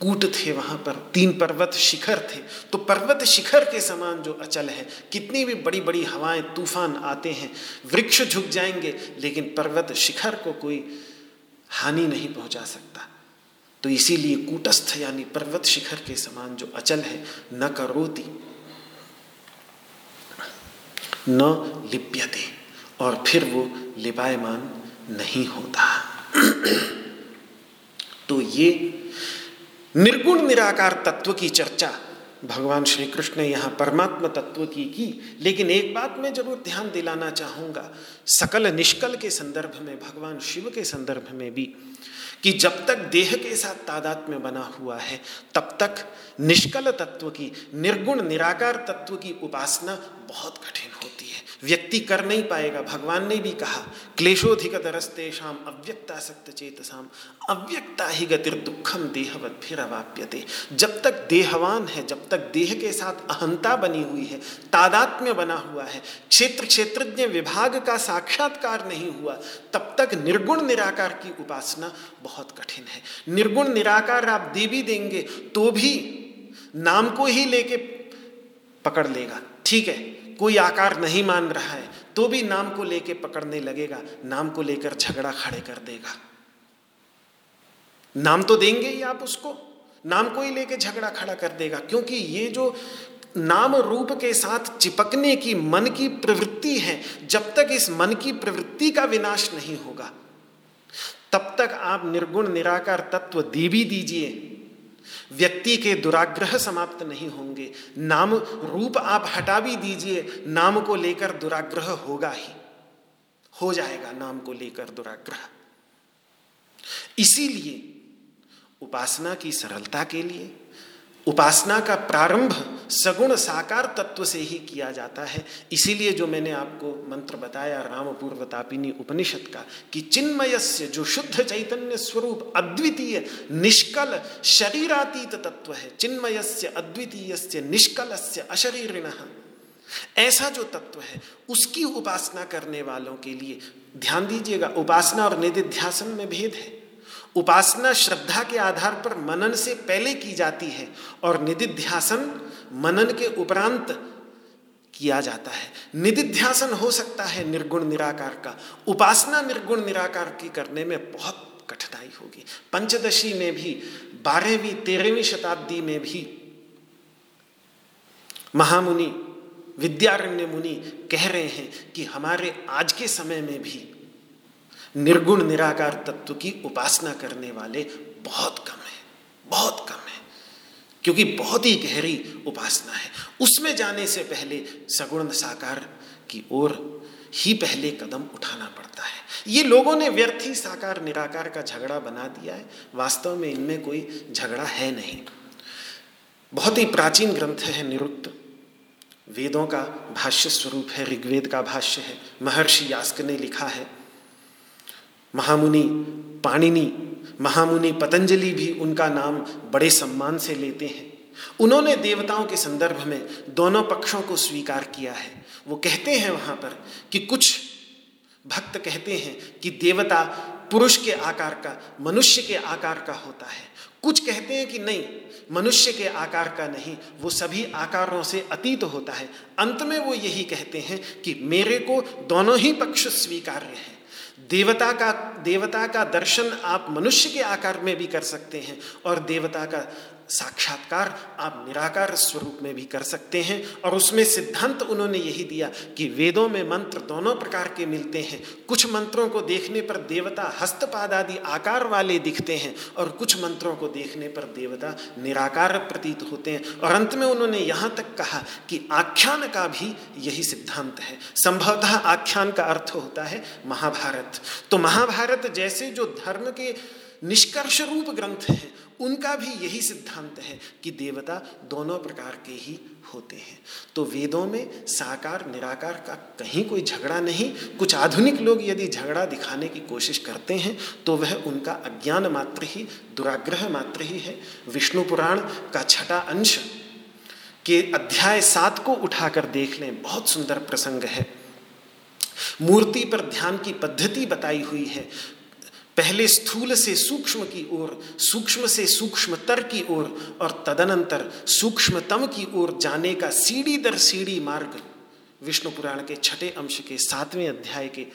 कूट थे वहाँ पर, तीन पर्वत शिखर थे। तो पर्वत शिखर के समान जो अचल है, कितनी भी बड़ी बड़ी हवाएँ, तूफ़ान आते हैं, वृक्ष झुक जाएँगे, लेकिन पर्वत शिखर को कोई हानि नहीं पहुँचा सकता। तो इसीलिए कूटस्थ यानी पर्वत शिखर के समान जो अचल है, न करोती, न लिप्यते, और फिर वो लिपायमान नहीं होता। तो ये निर्गुण निराकार तत्व की चर्चा भगवान श्री कृष्ण ने यहाँ परमात्मा तत्व की की। लेकिन एक बात मैं ज़रूर ध्यान दिलाना चाहूँगा, सकल निष्कल के संदर्भ में, भगवान शिव के संदर्भ में भी, कि जब तक देह के साथ तादात में बना हुआ है, तब तक निष्कल तत्व की, निर्गुण निराकार तत्व की उपासना बहुत कठिन होती व्यक्ति कर नहीं पाएगा, भगवान ने भी कहा शाम अव्यक्ता सक्त चेतसाम अव्यक्ता ही गतिर दुखम देहवत फिर अवाप्यते जब तक देहवान है, जब तक देह के साथ अहंता बनी हुई है, तादात्म्य बना हुआ है क्षेत्र क्षेत्रज्ञ विभाग का साक्षात्कार नहीं हुआ, तब तक निर्गुण निराकार की उपासना बहुत कठिन है। निर्गुण निराकार आप दे भी देंगे तो भी नाम को ही लेके पकड़ लेगा। ठीक है कोई आकार नहीं मान रहा है तो भी नाम को लेके पकड़ने लगेगा, नाम को लेकर झगड़ा खड़े कर देगा। नाम तो देंगे ही आप उसको, नाम को ही लेके झगड़ा खड़ा कर देगा, क्योंकि ये जो नाम रूप के साथ चिपकने की मन की प्रवृत्ति है, जब तक इस मन की प्रवृत्ति का विनाश नहीं होगा, तब तक आप निर्गुण निराकार तत्व दे भी दीजिए। व्यक्ति के दुराग्रह समाप्त नहीं होंगे। नाम रूप आप हटा भी दीजिए, नाम को लेकर दुराग्रह होगा ही। हो जाएगा नाम को लेकर दुराग्रह। इसीलिए उपासना की सरलता के लिए उपासना का प्रारंभ सगुण साकार तत्व से ही किया जाता है। इसीलिए जो मैंने आपको मंत्र बताया राम पूर्व तापिनी उपनिषद का, कि चिन्मयस्य जो शुद्ध चैतन्य स्वरूप अद्वितीय, निष्कल शरीरातीत तत्व है, चिन्मयस्य अद्वितीय निष्कलस्य, अशरीरिण, ऐसा जो तत्व है, उसकी उपासना करने वालों के लिए ध्यान दीजिएगा, उपासना और निधिध्यासन में भेद है। उपासना श्रद्धा के आधार पर मनन से पहले की जाती है और निधिध्यासन मनन के उपरांत किया जाता है। निधिध्यासन हो सकता है निर्गुण निराकार का। उपासना निर्गुण निराकार की करने में बहुत कठिनाई होगी। पंचदशी में भी, बारहवीं, तेरहवीं शताब्दी में भी महामुनि, विद्यारण्य मुनि कह रहे हैं कि हमारे आज के समय में भी निर्गुण निराकार तत्व की उपासना करने वाले बहुत कम है, बहुत कम है, क्योंकि बहुत ही गहरी उपासना है। उसमें जाने से पहले सगुण साकार की ओर ही पहले कदम उठाना पड़ता है। ये लोगों ने व्यर्थ ही साकार निराकार का झगड़ा बना दिया है। वास्तव में इनमें कोई झगड़ा है नहीं। बहुत ही प्राचीन ग्रंथ है निरुक्त। वेदों का भाष्य स्वरूप है, ऋग्वेद का भाष्य है, महर्षि यास्क ने लिखा है। महामुनि पाणिनि, महामुनि पतंजलि भी उनका नाम बड़े सम्मान से लेते हैं। उन्होंने देवताओं के संदर्भ में दोनों पक्षों को स्वीकार किया है। वो कहते हैं वहाँ पर कि कुछ भक्त कहते हैं कि देवता पुरुष के आकार का, मनुष्य के आकार का होता है। कुछ कहते हैं कि नहीं, मनुष्य के आकार का नहीं, वो सभी आकारों से अतीत होता है। अंत में वो यही कहते हैं कि मेरे को दोनों ही पक्ष स्वीकार्य है। देवता का देवता का दर्शन आप मनुष्य के आकार में भी कर सकते हैं और देवता का साक्षात्कार आप निराकार स्वरूप में भी कर सकते हैं और उसमें सिद्धांत उन्होंने यही दिया कि वेदों में मंत्र दोनों प्रकार के मिलते हैं। कुछ मंत्रों को देखने पर देवता हस्तपाद आदि आकार वाले दिखते हैं और कुछ मंत्रों को देखने पर देवता निराकार प्रतीत होते हैं। और अंत में उन्होंने यहाँ तक कहा कि आख्यान का भी यही सिद्धांत है। संभवतः आख्यान का अर्थ होता है महाभारत। तो महाभारत जैसे जो धर्म के निष्कर्ष रूप ग्रंथ हैं उनका भी यही सिद्धांत है कि देवता दोनों प्रकार के ही होते हैं। तो वेदों में साकार, निराकार का कहीं कोई झगड़ा नहीं। कुछ आधुनिक लोग यदि झगड़ा दिखाने की कोशिश करते हैं तो वह उनका अज्ञान मात्र ही, दुराग्रह मात्र ही है। विष्णु पुराण का छठा अंश के अध्याय सात को उठाकर देख लें। बहुत सुंदर प्रसंग है। मूर्ति पर ध्यान की पद्धति बताई हुई है। पहले स्थूल से सूक्ष्म की ओर, सूक्ष्म से सूक्ष्मतर की ओर और तदनंतर सूक्ष्मतम की ओर जाने का सीढ़ी दर सीढ़ी मार्ग विष्णु पुराण के छठे अंश के सातवें अध्याय के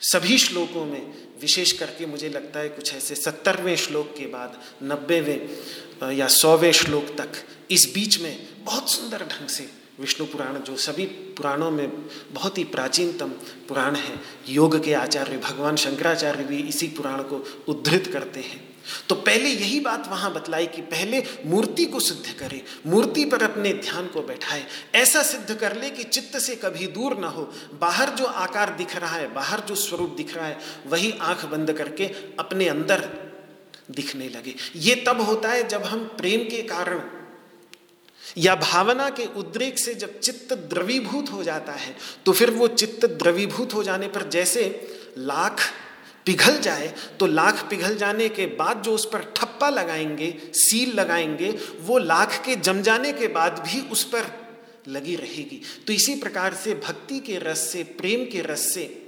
सभी श्लोकों में, विशेष करके मुझे लगता है कुछ ऐसे सत्तरवें श्लोक के बाद, नब्बेवें या सौवें श्लोक तक, इस बीच में बहुत सुंदर ढंग से विष्णु पुराण, जो सभी पुराणों में बहुत ही प्राचीनतम पुराण है, योग के आचार्य, भगवान शंकराचार्य भी इसी पुराण को उद्धृत करते हैं। तो पहले यही बात वहाँ बतलाई कि पहले मूर्ति को सिद्ध करे, मूर्ति पर अपने ध्यान को बैठाए, ऐसा सिद्ध कर ले कि चित्त से कभी दूर ना हो, बाहर जो आकार दिख रहा है, बाहर जो स्वरूप दिख रहा है, वही आँख बंद करके अपने अंदर दिखने लगे। ये तब होता है जब हम प्रेम के कारण या भावना के उद्रेक से जब चित्त द्रवीभूत हो जाता है तो फिर वो चित्त द्रवीभूत हो जाने पर जैसे लाख पिघल जाए तो लाख पिघल जाने के बाद जो उस पर ठप्पा लगाएँगे, सील लगाएँगे, वो लाख के जम जाने के बाद भी उस पर लगी रहेगी। तो इसी प्रकार से भक्ति के रस से, प्रेम के रस से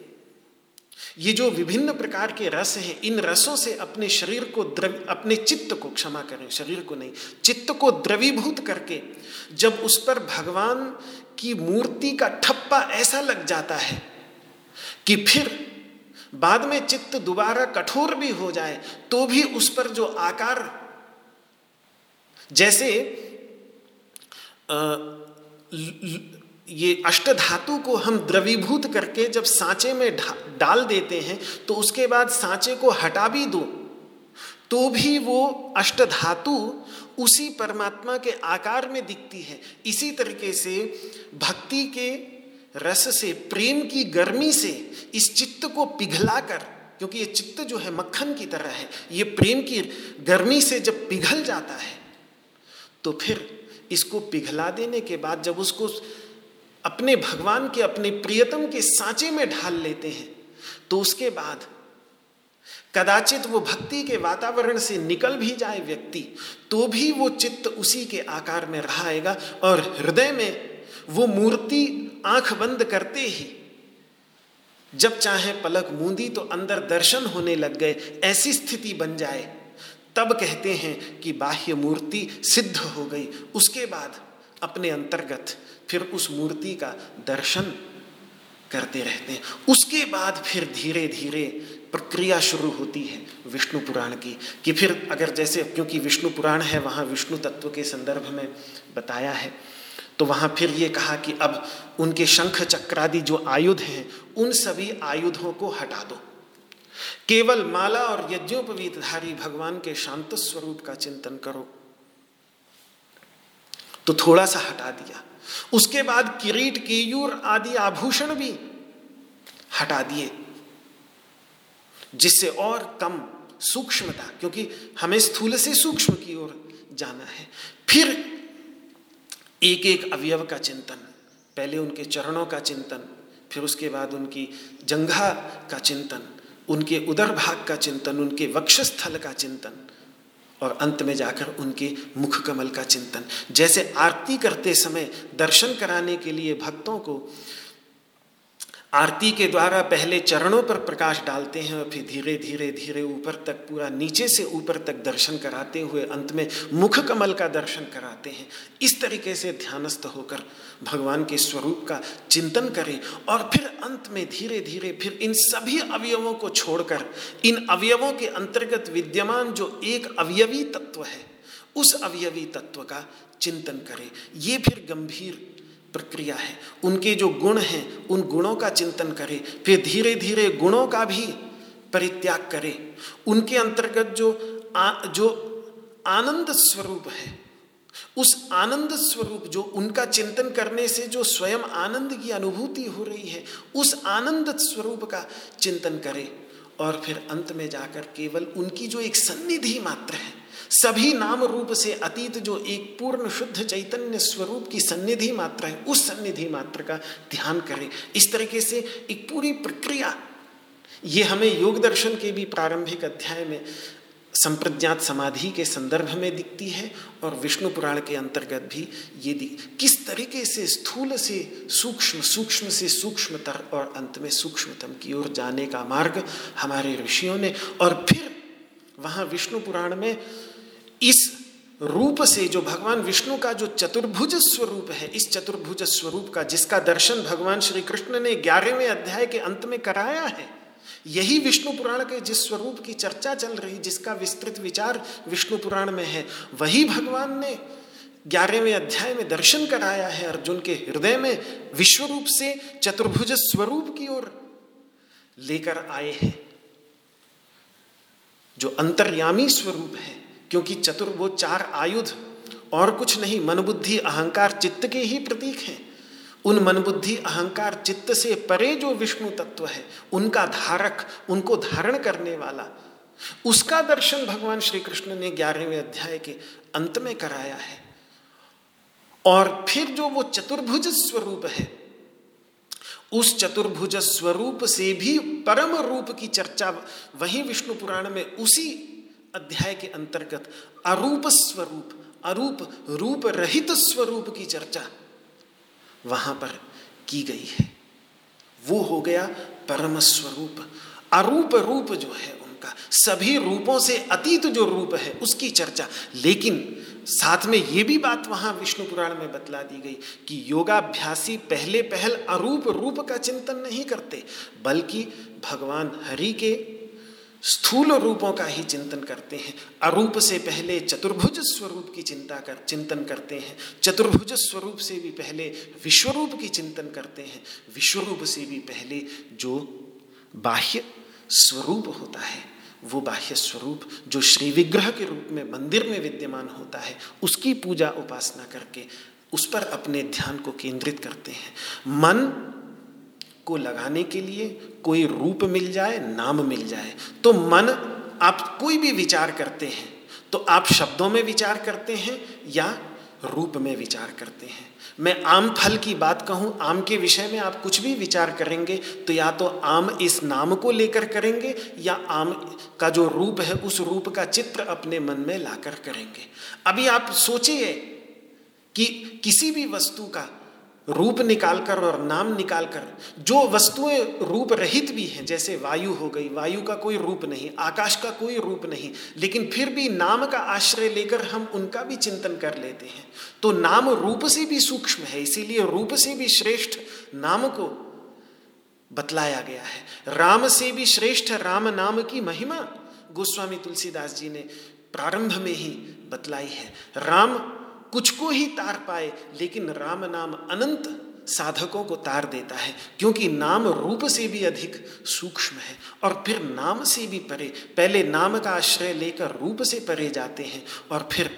ये जो विभिन्न प्रकार के रस हैं इन रसों से अपने शरीर को द्रव अपने चित्त को क्षमा करें शरीर को नहीं चित्त को द्रवीभूत करके जब उस पर भगवान की मूर्ति का ठप्पा ऐसा लग जाता है कि फिर बाद में चित्त दोबारा कठोर भी हो जाए तो भी उस पर जो आकार जैसे आ, ये अष्ट धातु को हम द्रवीभूत करके जब सांचे में डाल देते हैं तो उसके बाद सांचे को हटा भी दो तो भी वो अष्ट धातु उसी परमात्मा के आकार में दिखती है। इसी तरीके से भक्ति के रस से, प्रेम की गर्मी से इस चित्त को पिघलाकर, क्योंकि ये चित्त जो है मक्खन की तरह है, ये प्रेम की गर्मी से जब पिघल जाता है तो फिर इसको पिघला देने के बाद जब उसको अपने भगवान के, अपने प्रियतम के सांचे में ढाल लेते हैं। तो उसके बाद कदाचित वो भक्ति के वातावरण से निकल भी जाए व्यक्ति तो भी वो चित्त उसी के आकार में रहाएगा और हृदय में वो मूर्ति आँख बंद करते ही, जब चाहे पलक मूंदी तो अंदर दर्शन होने लग गए, ऐसी स्थिति बन जाए, तब कहते हैं कि बाह्य मूर्ति सिद्ध हो गई। उसके बाद अपने अंतर्गत फिर उस मूर्ति का दर्शन करते रहते हैं। उसके बाद फिर धीरे धीरे प्रक्रिया शुरू होती है विष्णु पुराण की कि फिर अगर जैसे, क्योंकि विष्णु पुराण है, वहाँ विष्णु तत्व के संदर्भ में बताया है तो वहाँ फिर ये कहा कि अब उनके शंख चक्रादि जो आयुध हैं, उन सभी आयुधों को हटा दो। केवल माला और यज्ञोपवीतधारी भगवान के शांत स्वरूप का चिंतन करो। तो थोड़ा सा हटा दिया। उसके बाद किरीट केयूर आदि आभूषण भी हटा दिए, जिससे और कम सूक्ष्मता, क्योंकि हमें स्थूल से सूक्ष्म की ओर जाना है। फिर एक एक अवयव का चिंतन, पहले उनके चरणों का चिंतन, फिर उसके बाद उनकी जंघा का चिंतन, उनके उदर भाग का चिंतन, उनके वक्षस्थल का चिंतन और अंत में जाकर उनके मुख कमल का चिंतन। जैसे आरती करते समय दर्शन कराने के लिए भक्तों को आरती के द्वारा पहले चरणों पर प्रकाश डालते हैं और फिर धीरे धीरे धीरे ऊपर तक पूरा नीचे से ऊपर तक दर्शन कराते हुए अंत में मुख कमल का दर्शन कराते हैं। इस तरीके से ध्यानस्थ होकर भगवान के स्वरूप का चिंतन करें और फिर अंत में धीरे धीरे फिर इन सभी अवयवों को छोड़कर, इन अवयवों के अंतर्गत विद्यमान जो एक अवयवी तत्व है, उस अवयवी तत्व का चिंतन करें। ये फिर गंभीर प्रक्रिया है। उनके जो गुण हैं उन गुणों का चिंतन करें। फिर धीरे धीरे गुणों का भी परित्याग करें। उनके अंतर्गत जो आ, जो आनंद स्वरूप है उस आनंद स्वरूप जो उनका चिंतन करने से जो स्वयं आनंद की अनुभूति हो रही है उस आनंद स्वरूप का चिंतन करें। और फिर अंत में जाकर केवल उनकी जो एक सन्निधि मात्र है सभी नाम रूप से अतीत जो एक पूर्ण शुद्ध चैतन्य स्वरूप की सन्निधि मात्र है, उस सन्निधि मात्र का ध्यान करें। इस तरीके से एक पूरी प्रक्रिया, ये हमें योग दर्शन के भी प्रारंभिक अध्याय में संप्रज्ञात समाधि के संदर्भ में दिखती है और विष्णु पुराण के अंतर्गत भी ये किस तरीके से स्थूल से सूक्ष्म सूक्ष्म से सूक्ष्मतर और अंत में सूक्ष्मतम की ओर जाने का मार्ग हमारे ऋषियों ने, और फिर वहाँ विष्णु पुराण में इस रूप से जो भगवान विष्णु का जो चतुर्भुज स्वरूप है, इस चतुर्भुज स्वरूप का जिसका दर्शन भगवान श्री कृष्ण ने ग्यारहवें अध्याय के अंत में कराया है, यही विष्णु पुराण के जिस स्वरूप की चर्चा चल रही, जिसका विस्तृत विचार विष्णु पुराण में है, वही भगवान ने ग्यारहवें अध्याय में दर्शन कराया है, अर्जुन के हृदय में विश्व रूप से चतुर्भुज स्वरूप की ओर लेकर आए हैं, जो अंतर्यामी स्वरूप है। क्योंकि चतुर वो चार आयुध और कुछ नहीं मन बुद्धि अहंकार, चित्त के ही प्रतीक हैं। उन मन बुद्धि अहंकार, चित्त से परे जो विष्णु तत्व है, उनका धारक, उनको धारण करने वाला। उसका दर्शन भगवान श्री कृष्ण ने ग्यारहवें अध्याय के अंत में कराया है। और फिर जो वो चतुर्भुज स्वरूप है, उस चतुर्भुज स्वरूप से भी परम रूप की चर्चा, वही विष्णु पुराण में उसी अध्याय के अंतर्गत अरूप स्वरूप, अरूप रूप रहित स्वरूप की चर्चा वहाँ पर की गई है। वो हो गया परम स्वरूप। अरूप रूप जो है उनका, सभी रूपों से अतीत जो रूप है उसकी चर्चा। लेकिन साथ में ये भी बात वहाँ विष्णु पुराण में बतला दी गई कि योगाभ्यासी पहले पहल अरूप रूप का चिंतन नहीं करते, बल्कि भगवान हरि के स्थूल रूपों का ही चिंतन करते हैं। अरूप से पहले चतुर्भुज स्वरूप की चिंता कर, चिंतन करते हैं। चतुर्भुज स्वरूप से भी पहले विश्वरूप की चिंतन करते हैं। विश्वरूप से भी पहले जो बाह्य स्वरूप होता है, वो बाह्य स्वरूप जो श्री विग्रह के रूप में मंदिर में विद्यमान होता है, उसकी पूजा उपासना करके उस पर अपने ध्यान को केंद्रित करते हैं। मन को लगाने के लिए कोई रूप मिल जाए, नाम मिल जाए तो मन, आप कोई भी विचार करते हैं तो आप शब्दों में विचार करते हैं या रूप में विचार करते हैं। मैं आम फल की बात कहूँ, आम के विषय में आप कुछ भी विचार करेंगे तो या तो आम इस नाम को लेकर करेंगे, या आम का जो रूप है, उस रूप का चित्र अपने मन में लाकर करेंगे। अभी आप सोचिए कि किसी भी वस्तु का रूप निकालकर और नाम निकालकर, जो वस्तुएँ रूप रहित भी हैं, जैसे वायु हो गई, वायु का कोई रूप नहीं, आकाश का कोई रूप नहीं, लेकिन फिर भी नाम का आश्रय लेकर हम उनका भी चिंतन कर लेते हैं। तो नाम रूप से भी सूक्ष्म है, इसीलिए रूप से भी श्रेष्ठ नाम को बतलाया गया है। राम से भी श्रेष्ठ राम नाम की महिमा गोस्वामी तुलसीदास जी ने प्रारंभ में ही बतलाई है। राम कुछ को ही तार पाए, लेकिन राम नाम अनंत साधकों को तार देता है, क्योंकि नाम रूप से भी अधिक सूक्ष्म है और फिर नाम से भी परे, पहले नाम का आश्रय लेकर रूप से परे जाते हैं और फिर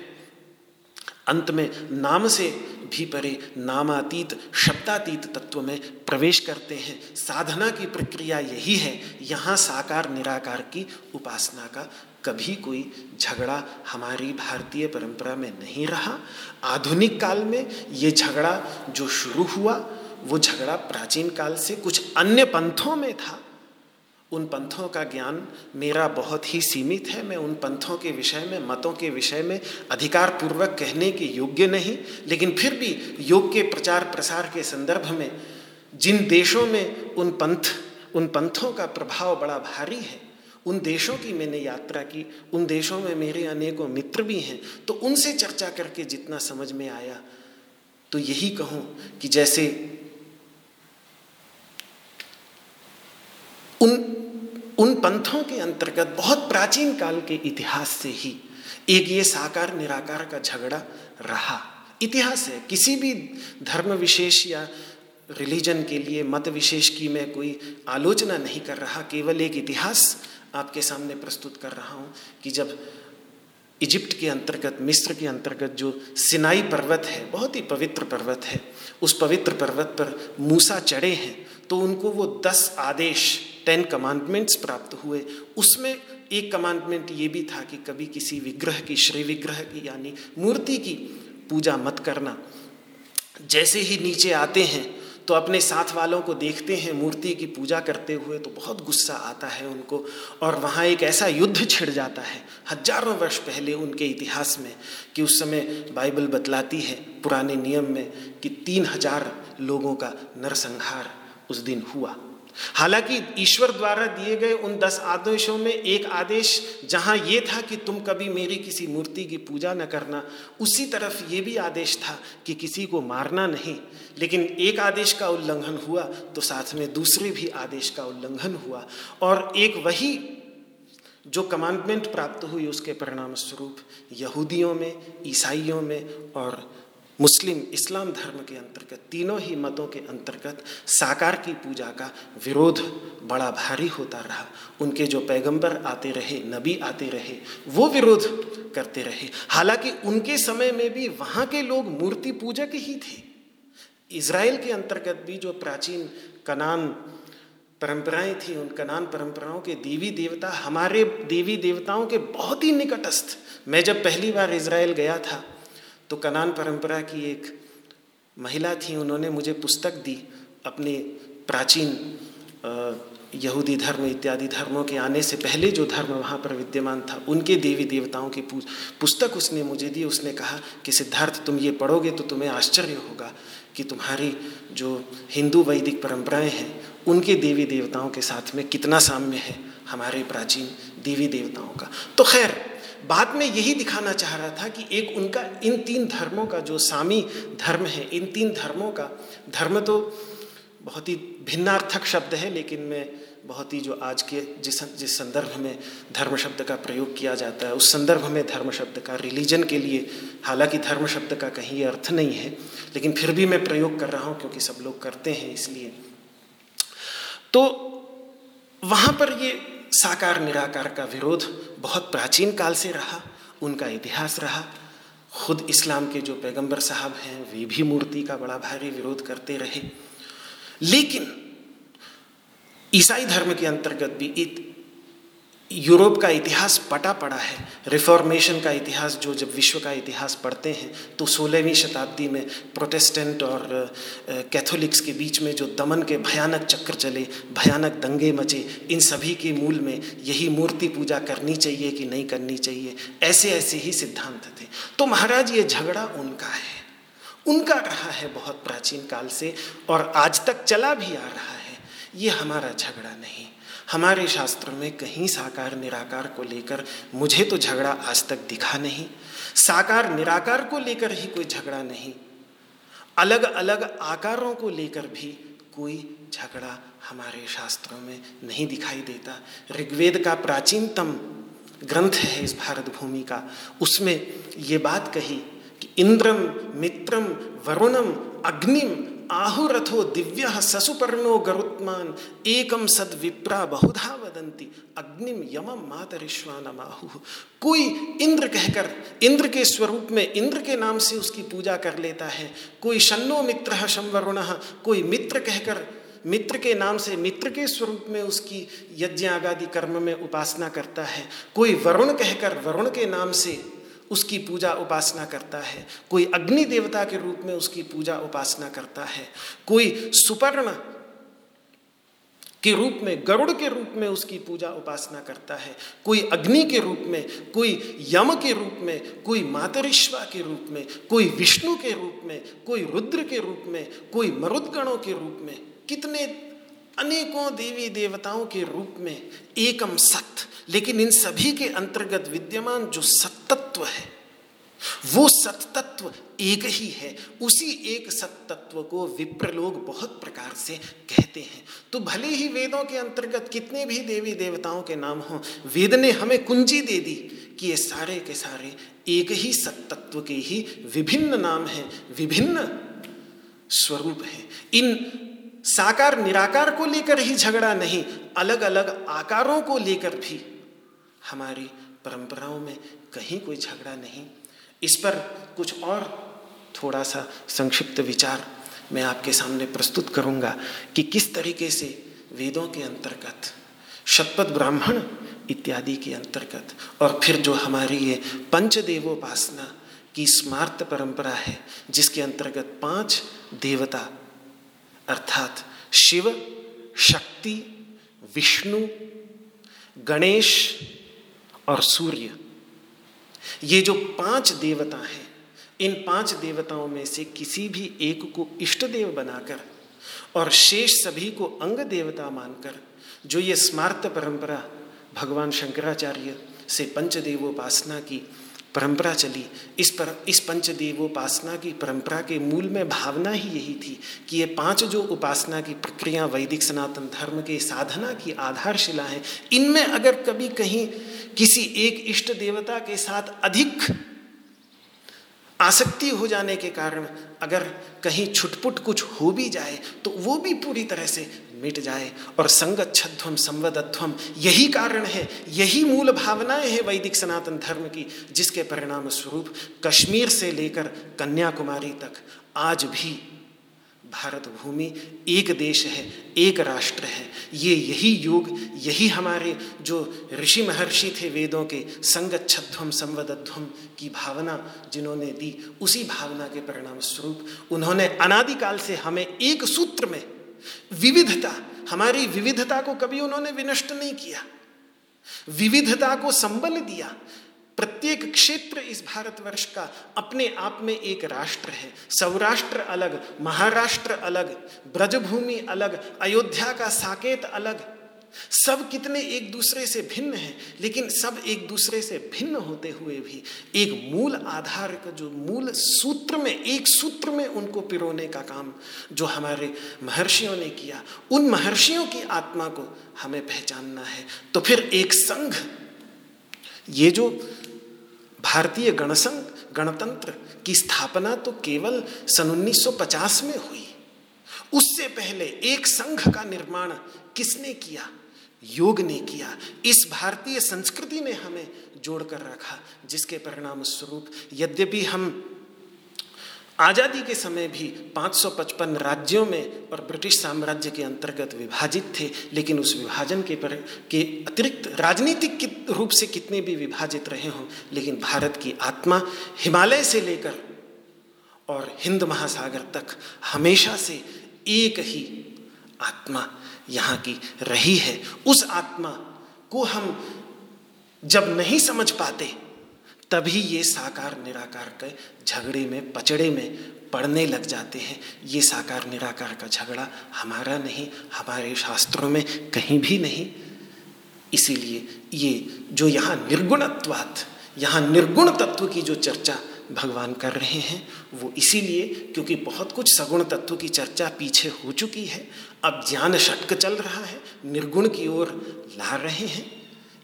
अंत में नाम से भी परे नामातीत, शब्दातीत तत्व में प्रवेश करते हैं। साधना की प्रक्रिया यही है, यहाँ साकार निराकार की उपासना का कभी कोई झगड़ा हमारी भारतीय परंपरा में नहीं रहा। आधुनिक काल में ये झगड़ा जो शुरू हुआ, वो झगड़ा प्राचीन काल से कुछ अन्य पंथों में था। उन पंथों का ज्ञान मेरा बहुत ही सीमित है। मैं उन पंथों के विषय में, मतों के विषय में अधिकार पूर्वक कहने के योग्य नहीं, लेकिन फिर भी योग के प्रचार प्रसार के संदर्भ में जिन देशों में उन पंथ, उन पंथों का प्रभाव बड़ा भारी है उन देशों की मैंने यात्रा की, उन देशों में मेरे अनेकों मित्र भी हैं तो उनसे चर्चा करके जितना समझ में आया तो यही कहूँ कि जैसे उन उन पंथों के अंतर्गत बहुत प्राचीन काल के इतिहास से ही एक ये साकार निराकार का झगड़ा रहा। इतिहास है, किसी भी धर्म विशेष या रिलीजन के लिए, मत विशेष की मैं कोई आलोचना नहीं कर रहा, केवल एक इतिहास आपके सामने प्रस्तुत कर रहा हूँ कि जब इजिप्ट के अंतर्गत, मिस्र के अंतर्गत जो सिनाई पर्वत है, बहुत ही पवित्र पर्वत है, उस पवित्र पर्वत पर मूसा चढ़े हैं तो उनको वो दस आदेश, टेन कमांडमेंट्स प्राप्त हुए। उसमें एक कमांडमेंट ये भी था कि कभी किसी विग्रह की, श्री विग्रह की, यानी मूर्ति की पूजा मत करना। जैसे ही नीचे आते हैं तो अपने साथ वालों को देखते हैं, मूर्ति की पूजा करते हुए तो बहुत गुस्सा आता है उनको और वहाँ एक ऐसा युद्ध छिड़ जाता है। हज़ारों वर्ष पहले उनके इतिहास में कि उस समय बाइबल बतलाती है पुराने नियम में कि तीन हज़ार लोगों का नरसंहार उस दिन हुआ। हालाँकि ईश्वर द्वारा दिए गए उन दस आदेशों में एक आदेश जहाँ ये था कि तुम कभी मेरी किसी मूर्ति की पूजा न करना, उसी तरफ़ ये भी आदेश था कि किसी को मारना नहीं। लेकिन एक आदेश का उल्लंघन हुआ तो साथ में दूसरे भी आदेश का उल्लंघन हुआ। और एक वही जो कमांडमेंट प्राप्त हुई उसके परिणाम स्वरूप यहूदियों में, ईसाइयों में और मुस्लिम इस्लाम धर्म के अंतर्गत, तीनों ही मतों के अंतर्गत साकार की पूजा का विरोध बड़ा भारी होता रहा। उनके जो पैगंबर आते रहे, नबी आते रहे, वो विरोध करते रहे। हालाँकि उनके समय में भी वहाँ के लोग मूर्ति पूजक ही थे। इसराइल के अंतर्गत भी जो प्राचीन कनान परंपराएँ थी, उन कनान परंपराओं के देवी देवता, हमारे देवी देवताओं के बहुत ही निकटस्थ। मैं जब पहली बार इसराइल गया था तो कनान परंपरा की एक महिला थी, उन्होंने मुझे पुस्तक दी अपने प्राचीन यहूदी धर्म, इत्यादि धर्मों के आने से पहले जो धर्म वहाँ पर विद्यमान था, उनके देवी देवताओं की पुस्तक उसने मुझे दी, उसने कहा कि सिद्धार्थ तुम ये पढ़ोगे तो तुम्हें आश्चर्य होगा कि तुम्हारी जो हिंदू वैदिक परंपराएँ हैं, उनके देवी देवताओं के साथ में कितना साम्य है हमारे प्राचीन देवी देवताओं का। तो खैर बाद में यही दिखाना चाह रहा था कि एक उनका, इन तीन धर्मों का जो सामी धर्म है, इन तीन धर्मों का, धर्म तो बहुत ही भिन्नार्थक शब्द है, लेकिन मैं बहुत ही जो आज के जिस जिस संदर्भ में धर्म शब्द का प्रयोग किया जाता है, उस संदर्भ में धर्म शब्द का, रिलीजन के लिए, हालाँकि धर्म शब्द का कहीं ये अर्थ नहीं है, लेकिन फिर भी मैं प्रयोग कर रहा हूँ, क्योंकि सब लोग करते हैं इसलिए। तो वहाँ पर ये साकार निराकार का विरोध बहुत प्राचीन काल से रहा, उनका इतिहास रहा। खुद इस्लाम के जो पैगंबर साहब हैं, वे भी मूर्ति का बड़ा भारी विरोध करते रहे। लेकिन ईसाई धर्म के अंतर्गत भी यूरोप का इतिहास पटा पड़ा है। रिफॉर्मेशन का इतिहास जो जब विश्व का इतिहास पढ़ते हैं तो सोलहवीं शताब्दी में प्रोटेस्टेंट और कैथोलिक्स के बीच में जो दमन के भयानक चक्र चले, भयानक दंगे मचे, इन सभी के मूल में यही मूर्ति पूजा करनी चाहिए कि नहीं करनी चाहिए, ऐसे ऐसे ही सिद्धांत थे। तो महाराज, ये झगड़ा उनका है। उनका रहा है बहुत प्राचीन काल से और आज तक चला भी आ रहा है। ये हमारा झगड़ा नहीं। हमारे शास्त्र में कहीं साकार निराकार को लेकर मुझे तो झगड़ा आज तक दिखा नहीं। साकार निराकार को लेकर ही कोई झगड़ा नहीं। अलग अलग आकारों को लेकर भी कोई झगड़ा हमारे शास्त्रों में नहीं दिखाई देता। ऋग्वेद का प्राचीनतम ग्रंथ है इस भारत भूमि का। उसमें ये बात कही कि इंद्रम, मित्रम, वरुणम, अग्निम आहुरथो दिव्य ससुपर्णो गरुत्मान एकम सद विप्रा बहुधा वदंती अग्निम यमम मातरिश्वान आहु कोई इंद्र कहकर, इंद्र के स्वरूप में इंद्र के नाम से उसकी पूजा कर लेता है। कोई शन्नो मित्र, शंवरुण, कोई मित्र कहकर, मित्र के नाम से मित्र के स्वरूप में उसकी यज्ञ आगादि कर्म में उपासना करता है। कोई वरुण कहकर, वरुण के नाम से उसकी पूजा उपासना करता है कोई अग्नि देवता के रूप में उसकी पूजा उपासना करता है कोई सुपर्ण के रूप में गरुड़ के रूप में उसकी पूजा उपासना करता है कोई अग्नि के रूप में कोई यम के रूप में कोई मातरिश्वा के रूप में कोई विष्णु के रूप में कोई रुद्र के रूप में कोई मरुदगणों के रूप में कितने अनेकों देवी देवताओं के रूप में एकम सत्य लेकिन इन सभी के अंतर्गत विद्यमान जो सत्तत्व है। वो सत्तत्व एक ही है। उसी एक सत्तत्व को विप्र लोग बहुत प्रकार से कहते हैं। तो भले ही वेदों के अंतर्गत कितने भी देवी देवताओं के नाम हों, वेद ने हमें कुंजी दे दी कि ये सारे के सारे एक ही सत्तत्व के ही विभिन्न नाम हैं, विभिन्न स्वरूप हैं। इन साकार निराकार को लेकर ही झगड़ा नहीं अलग अलग आकारों को लेकर भी हमारी परंपराओं में कहीं कोई झगड़ा नहीं। इस पर कुछ और थोड़ा सा संक्षिप्त विचार मैं आपके सामने प्रस्तुत करूँगा कि किस तरीके से वेदों के अंतर्गत, शतपथ, ब्राह्मण इत्यादि के अंतर्गत और फिर जो हमारी ये पंचदेवोपासना की स्मार्त परंपरा है, जिसके अंतर्गत पाँच देवता, अर्थात शिव, शक्ति, विष्णु, गणेश और सूर्य ये जो पाँच देवता हैं, इन पाँच देवताओं में से किसी भी एक को इष्ट देव बनाकर और शेष सभी को अंग देवता मानकर, जो ये स्मार्त परंपरा भगवान शंकराचार्य से पंचदेवोपासना की परंपरा चली। इस पर, इस पंचदेवोपासना की परंपरा के मूल में भावना ही यही थी कि ये पाँच जो उपासना की प्रक्रिया, वैदिक सनातन धर्म के साधना की आधारशिला है, इनमें अगर कभी कहीं किसी एक इष्ट देवता के साथ अधिक आसक्ति हो जाने के कारण अगर कहीं छुटपुट कुछ हो भी जाए तो वो भी पूरी तरह से मिट जाए और संगच्छध्वम संवदध्वम यही कारण है, यही मूल भावनाएँ हैं वैदिक सनातन धर्म की, जिसके परिणाम स्वरूप कश्मीर से लेकर कन्याकुमारी तक आज भी भारत भूमि एक देश है, एक राष्ट्र है। ये यही योग, यही हमारे जो ऋषि महर्षि थे वेदों के संगच्छध्वम संवदध्वम की भावना जिन्होंने दी, उसी भावना के परिणाम स्वरूप उन्होंने अनादिकाल से हमें एक सूत्र में विविधता, हमारी विविधता को कभी उन्होंने विनष्ट नहीं किया। विविधता को संबल दिया। प्रत्येक क्षेत्र इस भारतवर्ष का अपने आप में एक राष्ट्र है। सौराष्ट्र अलग, महाराष्ट्र अलग, ब्रजभूमि अलग, अयोध्या का साकेत अलग। सब कितने एक दूसरे से भिन्न हैं, लेकिन सब एक दूसरे से भिन्न होते हुए भी एक मूल आधार का जो मूल सूत्र में, एक सूत्र में उनको पिरोने का काम जो हमारे महर्षियों ने किया, उन महर्षियों की आत्मा को हमें पहचानना है। तो फिर एक संघ, ये जो भारतीय गणसंघ, गणतंत्र की स्थापना तो केवल सन 1950 में हुई। उससे पहले एक संघ का निर्माण किसने किया? योग ने किया, इस भारतीय संस्कृति ने हमें जोड़कर रखा, जिसके परिणाम स्वरूप यद्यपि हम आज़ादी के समय भी 555 राज्यों में और ब्रिटिश साम्राज्य के अंतर्गत विभाजित थे, लेकिन उस विभाजन के पर, के अतिरिक्त राजनीतिक रूप से कितने भी विभाजित रहे हों, लेकिन भारत की आत्मा हिमालय से लेकर और हिंद महासागर तक हमेशा से एक ही आत्मा यहाँ की रही है। उस आत्मा को हम जब नहीं समझ पाते, तभी ये साकार निराकार के झगड़े में, पचड़े में पढ़ने लग जाते हैं। ये साकार निराकार का झगड़ा हमारा नहीं, हमारे शास्त्रों में कहीं भी नहीं। इसीलिए ये जो यहाँ निर्गुणत्वात, यहाँ निर्गुण तत्व की जो चर्चा भगवान कर रहे हैं, वो इसीलिए क्योंकि बहुत कुछ सगुण तत्व की चर्चा पीछे हो चुकी है। अब ज्ञान षटक चल रहा है, निर्गुण की ओर ला रहे हैं।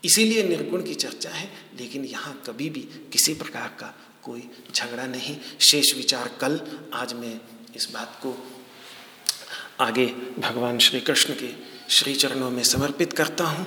इसीलिए निर्गुण की चर्चा है, लेकिन यहाँ कभी भी किसी प्रकार का कोई झगड़ा नहीं। शेष विचार कल आज मैं इस बात को आगे भगवान श्री कृष्ण के श्री चरणों में समर्पित करता हूँ।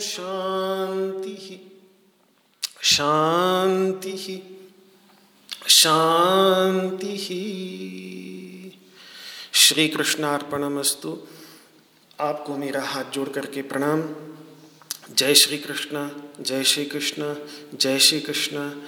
शान्तिः शांति शांति श्री कृष्णार्पणमस्तु आपको मेरा हाथ जोड़ करके प्रणाम। जय श्री कृष्ण जय श्री कृष्ण जय श्री कृष्ण